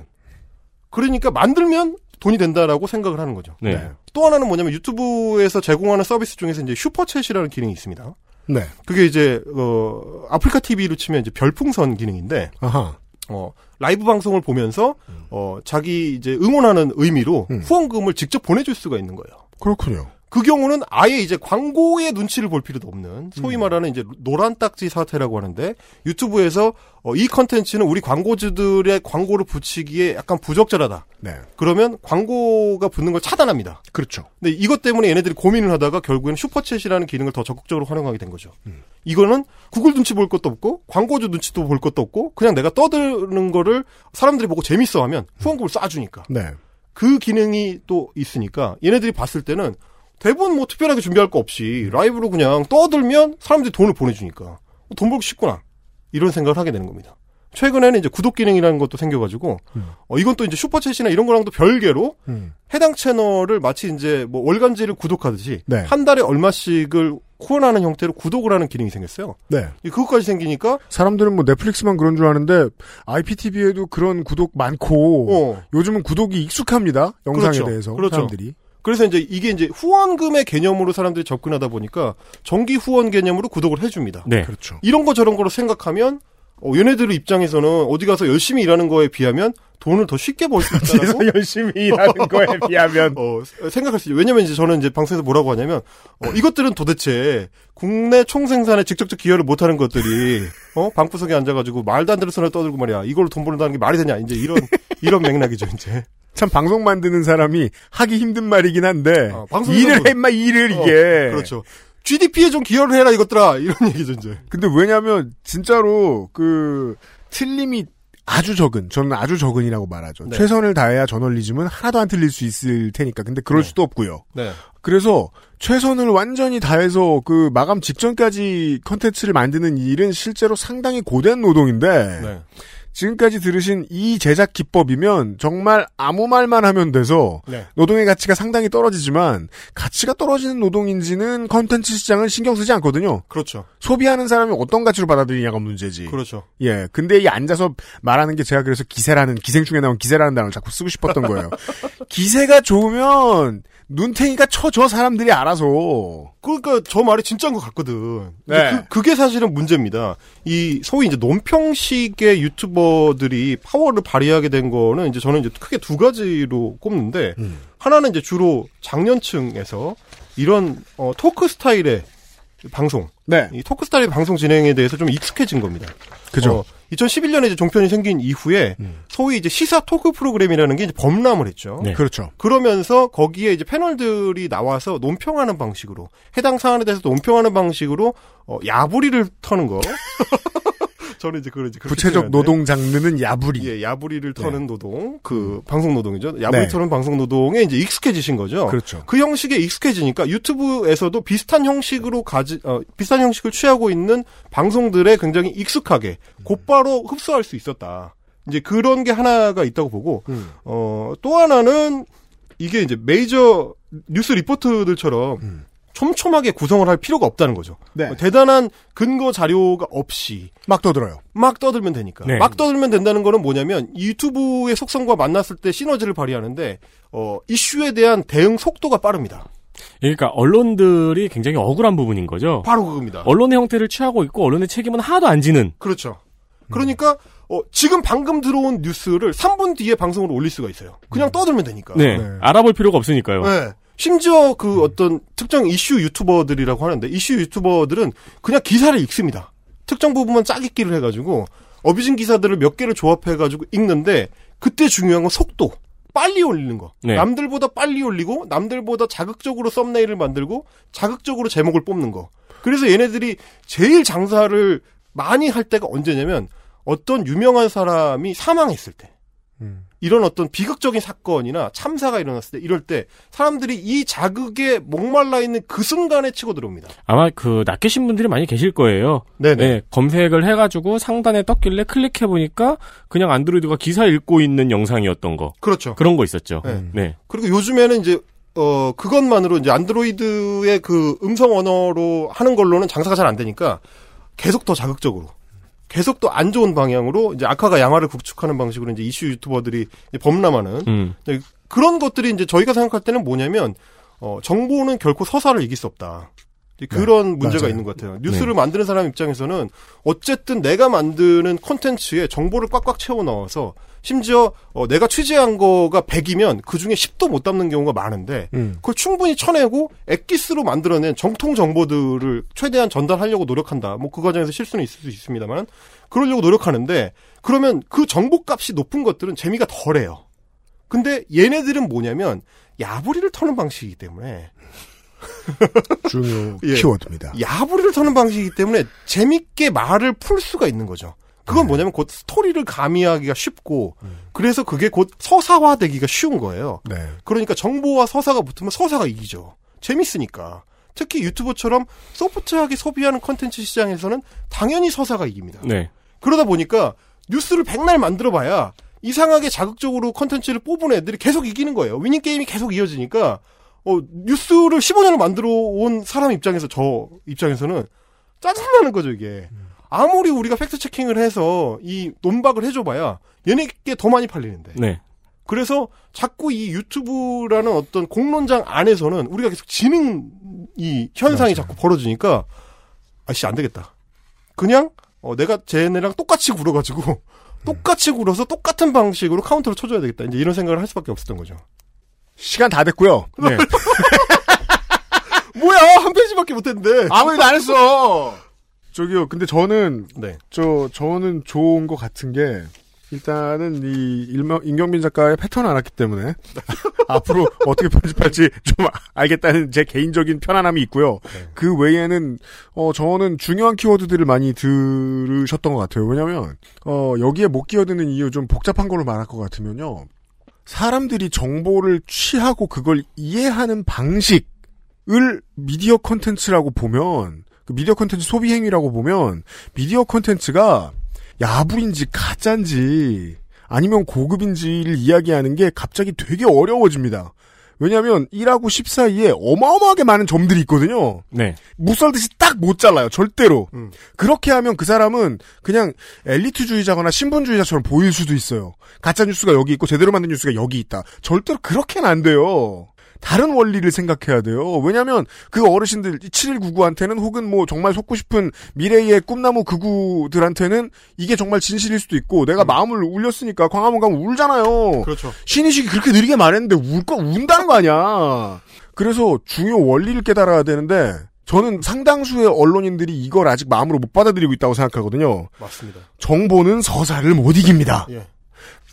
그러니까 만들면 돈이 된다라고 생각을 하는 거죠. 네. 또 하나는 뭐냐면 유튜브에서 제공하는 서비스 중에서 이제 Super Chat이라는 기능이 있습니다. 네. 그게 이제 어 아프리카 TV로 치면 이제 별풍선 기능인데 아하. 어 라이브 방송을 보면서 어 자기 이제 응원하는 의미로 음. 후원금을 직접 보내줄 수가 있는 거예요. 그렇군요. 그 경우는 아예 이제 광고의 눈치를 볼 필요도 없는 음. 소위 말하는 이제 노란 딱지 사태라고 하는데 유튜브에서 어, 이 컨텐츠는 우리 광고주들의 광고를 붙이기에 약간 부적절하다. 네. 그러면 광고가 붙는 걸 차단합니다. 그렇죠. 근데 이것 때문에 얘네들이 고민을 하다가 결국에는 슈퍼챗이라는 기능을 더 적극적으로 활용하게 된 거죠. 음. 이거는 구글 눈치 볼 것도 없고 광고주 눈치도 볼 것도 없고 그냥 내가 떠드는 거를 사람들이 보고 재밌어 하면 후원금을 쏴주니까. 네. 그 기능이 또 있으니까 얘네들이 봤을 때는 대부분 뭐 특별하게 준비할 거 없이 라이브로 그냥 떠들면 사람들이 돈을 보내주니까 돈 벌기 쉽구나 이런 생각을 하게 되는 겁니다. 최근에는 이제 구독 기능이라는 것도 생겨가지고 어, 이건 또 이제 슈퍼챗이나 이런 거랑도 별개로 음. 해당 채널을 마치 이제 뭐 월간지를 구독하듯이 네. 한 달에 얼마씩을 후원하는 형태로 구독을 하는 기능이 생겼어요. 네. 이 그것까지 생기니까 사람들은 뭐 넷플릭스만 그런 줄 아는데 IPTV에도 그런 구독 많고 어, 요즘은 구독이 익숙합니다. 영상에 그렇죠. 대해서 그렇죠. 사람들이. 그래서 이제 이게 이제 후원금의 개념으로 사람들이 접근하다 보니까 정기 후원 개념으로 구독을 해줍니다. 네. 그렇죠. 이런 거 저런 거로 생각하면 어, 얘네들 입장에서는 어디 가서 열심히 일하는 거에 비하면 돈을 더 쉽게 벌 수 있다고 열심히 일하는 [LAUGHS] 거에 비하면 어, 생각할 수 있죠. 왜냐면 이제 저는 이제 방송에서 뭐라고 하냐면 어, 이것들은 도대체 국내 총생산에 직접적 기여를 못하는 것들이 어 방구석에 앉아가지고 말도 안 되는 소리를 떠들고 말이야. 이걸로 돈 벌는다는 게 말이 되냐? 이제 이런 이런 맥락이죠 이제. 참 방송 만드는 사람이 하기 힘든 말이긴 한데 어, 방송에서도- 일을 해 임마 일을 어, 이게. 그렇죠. GDP에 좀 기여를 해라 이것들아 이런 얘기죠 이제. 근데 왜냐면 진짜로 그 틀림이 아주 적은 저는 아주 적은이라고 말하죠. 네. 최선을 다해야 저널리즘은 하나도 안 틀릴 수 있을 테니까. 근데 그럴 네. 수도 없고요. 네. 그래서 최선을 완전히 다해서 그 마감 직전까지 컨텐츠를 만드는 일은 실제로 상당히 고된 노동인데 네. 지금까지 들으신 이 제작 기법이면 정말 아무 말만 하면 돼서 네. 노동의 가치가 상당히 떨어지지만 가치가 떨어지는 노동인지는 컨텐츠 시장은 신경 쓰지 않거든요. 그렇죠. 소비하는 사람이 어떤 가치로 받아들이냐가 문제지. 그렇죠. 예. 근데 이 앉아서 말하는 게 제가 그래서 기세라는 기생충에 나온 기세라는 단어를 자꾸 쓰고 싶었던 거예요. [LAUGHS] 기세가 좋으면 눈탱이가 쳐줘 사람들이 알아서. 그러니까 저 말이 진짜인 것 같거든. 네. 그, 게 사실은 문제입니다. 이 소위 이제 논평식의 유튜버들이 파워를 발휘하게 된 거는 이제 저는 이제 크게 두 가지로 꼽는데 음. 하나는 이제 주로 장년층에서 이런 어, 토크 스타일의 방송, 네. 이 토크 스타일의 방송 진행에 대해서 좀 익숙해진 겁니다. 그죠. 어, 2011년에 이제 종편이 생긴 이후에 음. 소위 이제 시사 토크 프로그램이라는 게 이제 범람을 했죠. 네. 그렇죠. 그러면서 거기에 이제 패널들이 나와서 논평하는 방식으로 해당 사안에 대해서 논평하는 방식으로 어, 야부리를 터는 거. [LAUGHS] 저는 이제 그걸 이제 구체적. 노동 장르는 야부리. 예, 야부리를 터는 노동, 그 방송 노동이죠. 야부리 네. 터는 방송 노동에 이제 익숙해지신 거죠. 그렇죠. 그 형식에 익숙해지니까 유튜브에서도 비슷한 형식으로 가지 어, 비슷한 형식을 취하고 있는 방송들에 굉장히 익숙하게 곧바로 흡수할 수 있었다. 이제 그런 게 하나가 있다고 보고 음. 어, 또 하나는 이게 이제 메이저 뉴스 리포트들처럼 음. 촘촘하게 구성을 할 필요가 없다는 거죠. 네. 어, 대단한 근거 자료가 없이 막 떠들어요. 막 떠들면 되니까. 네. 막 떠들면 된다는 거는 뭐냐면 이 유튜브의 속성과 만났을 때 시너지를 발휘하는데 어, 이슈에 대한 대응 속도가 빠릅니다. 그러니까 언론들이 굉장히 억울한 부분인 거죠. 바로 그겁니다. 언론의 형태를 취하고 있고 언론의 책임은 하나도 안 지는. 그렇죠. 그러니까 어, 지금 방금 들어온 뉴스를 3분 뒤에 방송으로 올릴 수가 있어요. 그냥 떠들면 되니까. 네. 알아볼 필요가 없으니까요. 네. 심지어 그 어떤 특정 이슈 유튜버들이라고 하는데 이슈 유튜버들은 그냥 기사를 읽습니다. 특정 부분만 짜깁기를 해가지고 어비진 기사들을 몇 개를 조합해가지고 읽는데 그때 중요한 건 속도. 빨리 올리는 거. 네. 남들보다 빨리 올리고 남들보다 자극적으로 썸네일을 만들고 자극적으로 제목을 뽑는 거. 그래서 얘네들이 제일 장사를 많이 할 때가 언제냐면 어떤 유명한 사람이 사망했을 때. 이런 어떤 비극적인 사건이나 참사가 일어났을 때 이럴 때 사람들이 이 자극에 목말라 있는 그 순간에 치고 들어옵니다. 아마 그 낚이신 분들이 많이 계실 거예요. 네네. 네, 검색을 해가지고 상단에 떴길래 클릭해 보니까 그냥 안드로이드가 기사 읽고 있는 영상이었던 거. 그렇죠. 그런 거 있었죠. 네. 네. 그리고 요즘에는 이제 어 그것만으로 이제 안드로이드의 그 음성 언어로 하는 걸로는 장사가 잘 안 되니까 계속 더 자극적으로 계속 더안 좋은 방향으로 이제 악화가 양화를 구축하는 방식으로 이제 이슈 유튜버들이 이제 범람하는 음. 네, 그런 것들이 이제 저희가 생각할 때는 뭐냐면 어 정보는 결코 서사를 이길 수 없다. 그런 문제가 맞아요. 있는 것 같아요. 뉴스를 만드는 사람 입장에서는 어쨌든 내가 만드는 콘텐츠에 정보를 꽉꽉 채워 넣어서 심지어 어, 내가 취재한 거가 100이면 그 중에 10도 못 담는 경우가 많은데 음. 그걸 충분히 쳐내고 엑기스로 만들어낸 정통 정보들을 최대한 전달하려고 노력한다. 뭐 그 과정에서 실수는 있을 수 있습니다만 그러려고 노력하는데 그러면 그 정보값이 높은 것들은 재미가 덜해요. 근데 얘네들은 뭐냐면 야부리를 터는 방식이기 때문에 [LAUGHS] 중요 예. 키워드입니다. 야부리를 터는 방식이기 때문에 재밌게 말을 풀 수가 있는 거죠. 그건 뭐냐면 곧 스토리를 가미하기가 쉽고 그래서 그게 곧 서사화되기가 쉬운 거예요. 네. 그러니까 정보와 서사가 붙으면 서사가 이기죠. 재밌으니까. 특히 유튜브처럼 소프트하게 소비하는 컨텐츠 시장에서는 당연히 서사가 이깁니다. 네. 그러다 보니까 뉴스를 백날 만들어봐야 이상하게 자극적으로 컨텐츠를 뽑은 애들이 계속 이기는 거예요. winning game이 계속 이어지니까 어, 뉴스를 15년을 만들어 온 사람 입장에서 저 입장에서는 짜증나는 거죠 이게. 아무리 우리가 fact checking을 해서 이 논박을 해줘봐야 얘네 게 더 많이 팔리는데. 네. 그래서 자꾸 이 유튜브라는 어떤 공론장 안에서는 우리가 계속 지는 이 현상이 자꾸 벌어지니까 아씨 안 되겠다. 그냥 어, 내가 쟤네랑 똑같이 굴어가지고 [LAUGHS] 똑같이 굴어서 똑같은 방식으로 카운터를 쳐줘야 되겠다. 이제 이런 생각을 할 수밖에 없었던 거죠. 시간 다 됐고요. 네. [LAUGHS] 뭐야 한 페이지밖에 못했는데. 아무 일도 안 했어. 저기요. 근데 저는 네. 저 저는 좋은 것 같은 게 일단은 이 일명 임경빈 작가의 패턴을 알았기 때문에 [LAUGHS] 앞으로 어떻게 편집할지 좀 알겠다는 제 개인적인 편안함이 있고요. 그 외에는 어 저는 중요한 키워드들을 많이 들으셨던 것 같아요. 왜냐하면 어 여기에 못 끼어드는 이유 좀 복잡한 걸로 말할 것 같으면요. 사람들이 정보를 취하고 그걸 이해하는 방식을 미디어 콘텐츠라고 보면 그 미디어 콘텐츠 소비 행위라고 보면 미디어 콘텐츠가 야부인지 가짜인지 아니면 고급인지를 이야기하는 게 갑자기 되게 어려워집니다. 왜냐하면 1하고 10 사이에 어마어마하게 많은 점들이 있거든요. 네. 무썰듯이 딱 못 잘라요. 절대로. 음. 그렇게 하면 그 사람은 그냥 엘리트주의자거나 신분주의자처럼 보일 수도 있어요. 가짜 뉴스가 여기 있고 제대로 만든 뉴스가 여기 있다. 절대로 그렇게는 안 돼요. 다른 원리를 생각해야 돼요. 왜냐하면 그 어르신들 7199한테는 혹은 뭐 정말 속고 싶은 미래의 꿈나무 극우들한테는 이게 정말 진실일 수도 있고 내가 마음을 울렸으니까 광화문 가면 울잖아요. 그렇죠. 신의식이 그렇게 느리게 말했는데 울 거 운다는 거 아니야. 그래서 중요 원리를 깨달아야 되는데 저는 상당수의 언론인들이 이걸 아직 마음으로 못 받아들이고 있다고 생각하거든요. 맞습니다. 정보는 서사를 못 이깁니다. 예.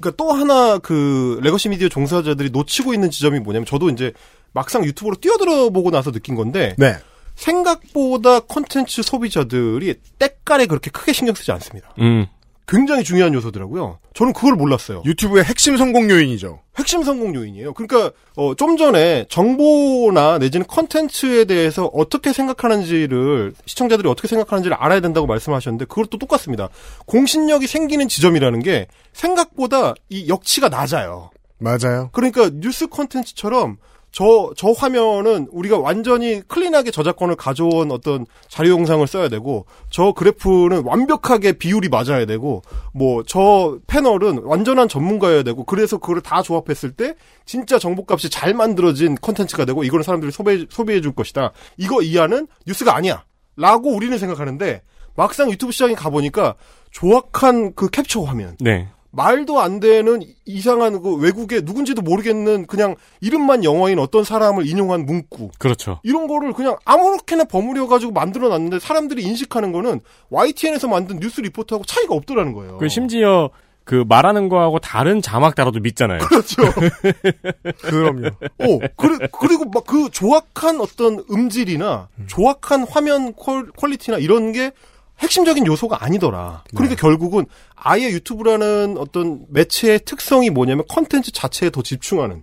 그러니까 또 하나 그 legacy media 종사자들이 놓치고 있는 지점이 뭐냐면 저도 이제 막상 유튜브로 뛰어들어 보고 나서 느낀 건데 네. 생각보다 콘텐츠 소비자들이 때깔에 그렇게 크게 신경 쓰지 않습니다. 음. 굉장히 중요한 요소더라고요. 저는 그걸 몰랐어요. 유튜브의 핵심 성공 요인이죠. 핵심 성공 요인이에요. 그러니까 어, 좀 전에 정보나 내지는 컨텐츠에 대해서 어떻게 생각하는지를 시청자들이 어떻게 생각하는지를 알아야 된다고 말씀하셨는데 그것도 똑같습니다. 공신력이 생기는 지점이라는 게 생각보다 이 역치가 낮아요. 맞아요. 그러니까 뉴스 컨텐츠처럼 저, 저 화면은 우리가 완전히 clean하게 저작권을 가져온 어떤 자료 영상을 써야 되고, 저 그래프는 완벽하게 비율이 맞아야 되고, 뭐, 저 패널은 완전한 전문가여야 되고, 그래서 그거를 다 조합했을 때, 진짜 정보값이 잘 만들어진 컨텐츠가 되고, 이거는 사람들이 소비해, 소비해 줄 것이다. 이거 이하는 뉴스가 아니야. 라고 우리는 생각하는데, 막상 유튜브 시장에 가보니까, 조악한 그 캡처 화면. 네. 말도 안 되는 이상한 그 외국의 누군지도 모르겠는 그냥 이름만 영어인 어떤 사람을 인용한 문구. 그렇죠. 이런 거를 그냥 아무렇게나 버무려 가지고 만들어 놨는데 사람들이 인식하는 거는 YTN에서 만든 뉴스 리포트하고 차이가 없더라는 거예요. 그 심지어 그 말하는 거하고 다른 자막 따라도 믿잖아요. 그렇죠. [LAUGHS] 그럼요. 오, 그리, 그리고 막 그 조악한 어떤 음질이나 조악한 화면 qual, quality나 이런 게 핵심적인 요소가 아니더라. 그러니까 결국은 아예 유튜브라는 어떤 매체의 특성이 뭐냐면 컨텐츠 자체에 더 집중하는.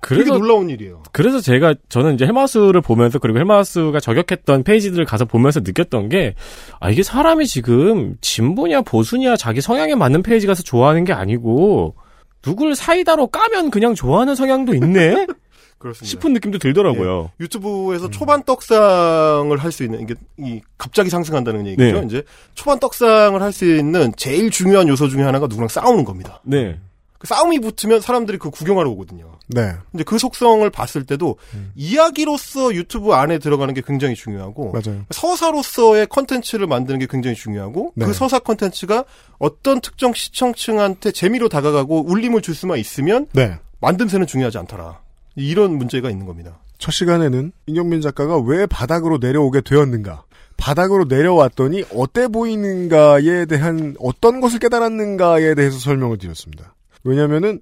그래서 놀라운 일이에요. 그래서 제가 저는 이제 헬마우스를 보면서 그리고 헬마우스가 저격했던 페이지들을 가서 보면서 느꼈던 게 아 이게 사람이 지금 진보냐 보수냐 자기 성향에 맞는 페이지 가서 좋아하는 게 아니고 누굴 사이다로 까면 그냥 좋아하는 성향도 있네 [LAUGHS] 그렇습니다. 싶은 느낌도 들더라고요. 유튜브에서 초반 떡상을 할 수 있는 이게 이 갑자기 상승한다는 얘기죠. 네. 이제 초반 떡상을 할 수 있는 제일 중요한 요소 중에 하나가 누구랑 싸우는 겁니다. 네. 그 싸움이 붙으면 사람들이 그 구경하러 오거든요. 네. 이제 그 속성을 봤을 때도 이야기로서 유튜브 안에 들어가는 게 굉장히 중요하고 맞아요. 서사로서의 컨텐츠를 만드는 게 굉장히 중요하고 네. 그 서사 컨텐츠가 어떤 특정 시청층한테 재미로 다가가고 울림을 줄 수만 있으면 네. 만듦새는 중요하지 않더라. 이런 문제가 있는 겁니다. 첫 시간에는 임경민 작가가 왜 바닥으로 내려오게 되었는가? 바닥으로 내려왔더니 어때 보이는가에 대한 어떤 것을 깨달았는가에 대해서 설명을 드렸습니다. 왜냐면은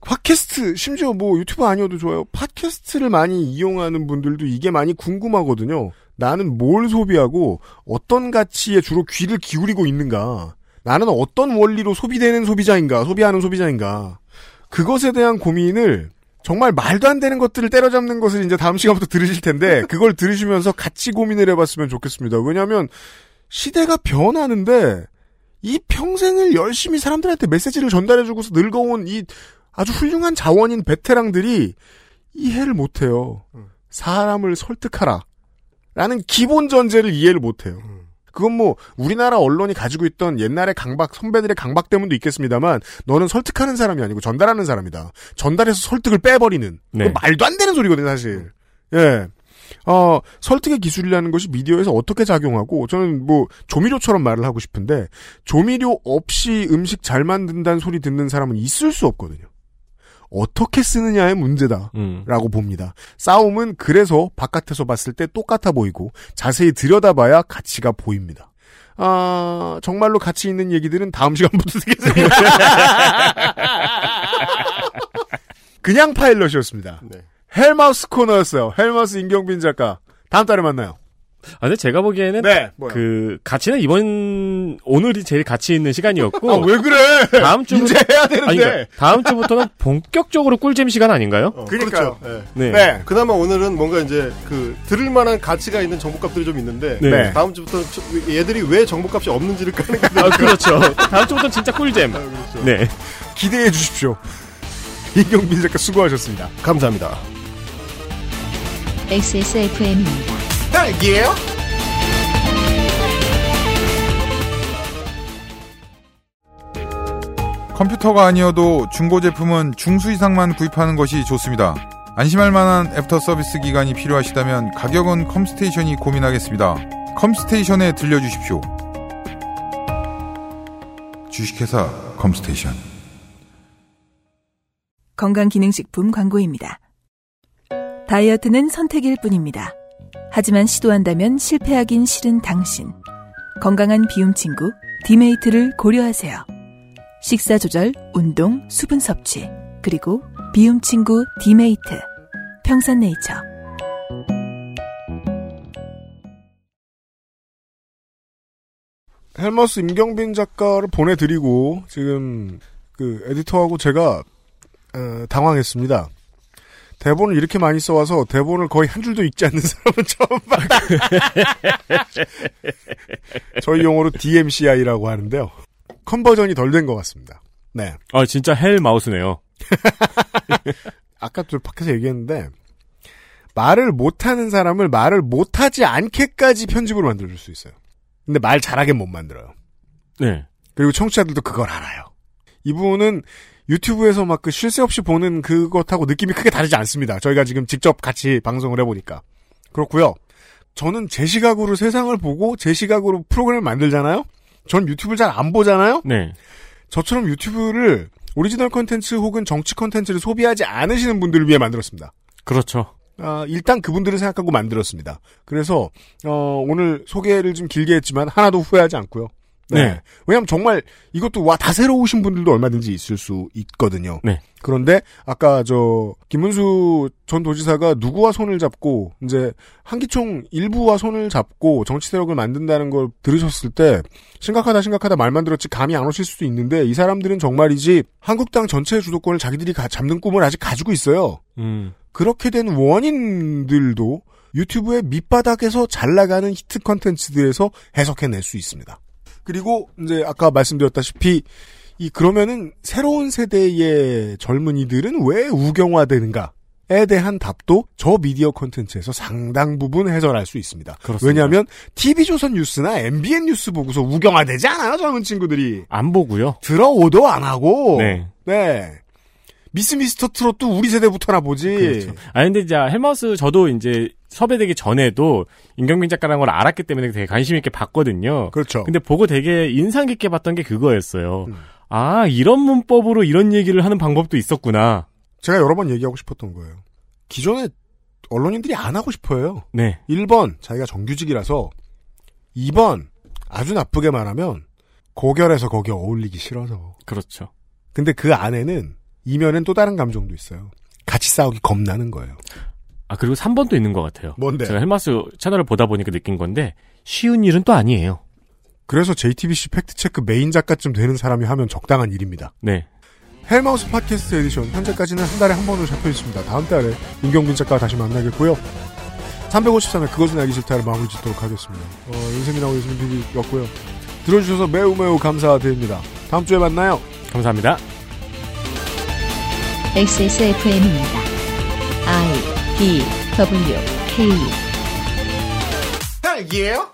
팟캐스트 심지어 뭐 유튜브 아니어도 좋아요. 팟캐스트를 많이 이용하는 분들도 이게 많이 궁금하거든요. 나는 뭘 소비하고 어떤 가치에 주로 귀를 기울이고 있는가? 나는 어떤 원리로 소비되는 소비자인가? 소비하는 소비자인가? 그것에 대한 고민을 정말 말도 안 되는 것들을 때려잡는 것을 이제 다음 시간부터 들으실 텐데 [LAUGHS] 그걸 들으시면서 같이 고민을 해봤으면 좋겠습니다. 왜냐하면 시대가 변하는데 이 평생을 열심히 사람들한테 메시지를 전달해주고서 늙어온 이 아주 훌륭한 자원인 베테랑들이 이해를 못해요. 사람을 설득하라. 라는 기본 전제를 이해를 못해요. 그건 뭐 우리나라 언론이 가지고 있던 옛날의 강박 선배들의 강박 때문도 있겠습니다만 너는 설득하는 사람이 아니고 전달하는 사람이다. 전달해서 설득을 빼버리는 네. 말도 안 되는 소리거든요, 사실. 예. 어, 설득의 기술이라는 것이 미디어에서 어떻게 작용하고, 저는 뭐, 조미료처럼 말을 하고 싶은데, 조미료 없이 음식 잘 만든다는 소리 듣는 사람은 있을 수 없거든요. 어떻게 쓰느냐의 문제다. 음. 라고 봅니다. 싸움은 그래서 바깥에서 봤을 때 똑같아 보이고, 자세히 들여다봐야 가치가 보입니다. 아, 정말로 가치 있는 얘기들은 다음 시간부터 [LAUGHS] 듣겠습니다. [LAUGHS] 그냥 파일럿이었습니다. 네. 헬마우스 코너였어요. 헬마우스 임경빈 작가. 다음 달에 만나요. 아, 근데 제가 보기에는 네? 그 가치는 이번 오늘이 제일 가치 있는 시간이었고 아, 왜 그래? 다음 주부터 이제 해야 되는데. 아니, 그러니까 다음 주부터는 본격적으로 꿀잼 시간 아닌가요? 어, 그러니까요. 그렇죠. 네. 네. 네. 그나마 오늘은 뭔가 이제 그 들을 만한 가치가 있는 정보값들이 좀 있는데 네. 다음 주부터 저- 얘들이 왜 정보값이 없는지를 까는 게 아, 그렇죠. 다음 주부터는 진짜 꿀잼. 그렇죠. 네. 기대해 주십시오. 임경빈 작가 수고하셨습니다. 감사합니다. XSFM입니다. 딸기예요? 컴퓨터가 아니어도 중고 제품은 중수 이상만 구입하는 것이 좋습니다. 안심할 만한 애프터 서비스 기간이 필요하시다면 가격은 컴스테이션이 고민하겠습니다. 컴스테이션에 들려주십시오. 주식회사 컴스테이션. 건강기능식품 광고입니다. 다이어트는 선택일 뿐입니다. 하지만 시도한다면 실패하긴 싫은 당신. 건강한 비움 친구 디메이트를 고려하세요. 식사 조절, 운동, 수분 섭취, 그리고 비움 친구 디메이트. 평산네이처. 헬마우스 임경빈 작가를 보내드리고 지금 그 에디터하고 제가 어, 당황했습니다. 대본을 이렇게 많이 써와서 대본을 거의 한 줄도 읽지 않는 사람은 [LAUGHS] 처음 봤다. [LAUGHS] 저희 용어로 DMCI라고 하는데요. 컨버전이 덜 된 것 같습니다. 네. 아, 진짜 헬 마우스네요. [LAUGHS] 아까 저 밖에서 얘기했는데 말을 못하는 사람을 말을 못하지 않게까지 편집으로 만들어줄 수 있어요. 근데 말 잘하게 못 만들어요. 네. 그리고 청취자들도 그걸 알아요. 이분은 유튜브에서 막 그 쉴 새 없이 보는 그것하고 느낌이 크게 다르지 않습니다. 저희가 지금 직접 같이 방송을 해보니까. 그렇고요. 저는 제 시각으로 세상을 보고 제 시각으로 프로그램을 만들잖아요. 전 유튜브를 잘 안 보잖아요. 네. 저처럼 유튜브를 오리지널 컨텐츠 혹은 정치 컨텐츠를 소비하지 않으시는 분들을 위해 만들었습니다. 그렇죠. 아, 일단 그분들을 생각하고 만들었습니다. 그래서 어, 오늘 소개를 좀 길게 했지만 하나도 후회하지 않고요. 네. 왜냐하면 정말 이것도 와 다 새로 오신 분들도 얼마든지 있을 수 있거든요. 네. 그런데 아까 저 김문수 전 도지사가 누구와 손을 잡고 이제 한기총 일부와 손을 잡고 정치 세력을 만든다는 걸 들으셨을 때 심각하다 심각하다 말만 들었지 감이 안 오실 수도 있는데 이 사람들은 정말이지 한국당 전체 주도권을 자기들이 가- 잡는 꿈을 아직 가지고 있어요. 음. 그렇게 된 원인들도 유튜브의 밑바닥에서 잘 나가는 히트 컨텐츠들에서 해석해낼 수 있습니다. 그리고 이제 아까 말씀드렸다시피 이 그러면은 새로운 세대의 젊은이들은 왜 우경화되는가 에 대한 답도 저 미디어 컨텐츠에서 상당 부분 해설할 수 있습니다. 그렇습니다. 왜냐하면 TV조선 뉴스나 MBN 뉴스 보고서 우경화되지 않아요 젊은 친구들이 안 보고요. 들어오도 안 하고 네. 네. 미스 미스터 트롯도 우리 세대부터나 보지. 그렇죠. 아 근데 이제 헬마우스 저도 이제 섭외되기 전에도 임경민 작가라는 걸 알았기 때문에 되게 관심 있게 봤거든요. 그렇죠. 근데 보고 되게 인상 깊게 봤던 게 그거였어요. 음. 아 이런 문법으로 이런 얘기를 하는 방법도 있었구나. 제가 여러 번 얘기하고 싶었던 거예요. 기존에 언론인들이 안 하고 싶어요. 네. 1번 자기가 정규직이라서 2번 아주 나쁘게 말하면 고결해서 거기에 어울리기 싫어서. 그렇죠. 근데 그 안에는 이면엔 또 다른 감정도 있어요. 같이 싸우기 겁나는 거예요. 아 그리고 3번도 있는 것 같아요. 뭔데? 제가 헬마우스 채널을 보다 보니까 느낀 건데 쉬운 일은 또 아니에요. 그래서 JTBC 팩트체크 메인 작가쯤 되는 사람이 하면 적당한 일입니다. 네. 헬마우스 팟캐스트 에디션 현재까지는 한 달에 한 번으로 잡혀 있습니다. 다음 달에 임경빈 작가와 다시 만나겠고요. 353회 그것은 알기 싫다를 마무리 짓도록 하겠습니다. 어, 윤세민하고 유승민 PD였고요. 들어주셔서 매우 매우 감사드립니다. 다음 주에 만나요. 감사합니다. XSFM입니다. I D W K 딸기예요?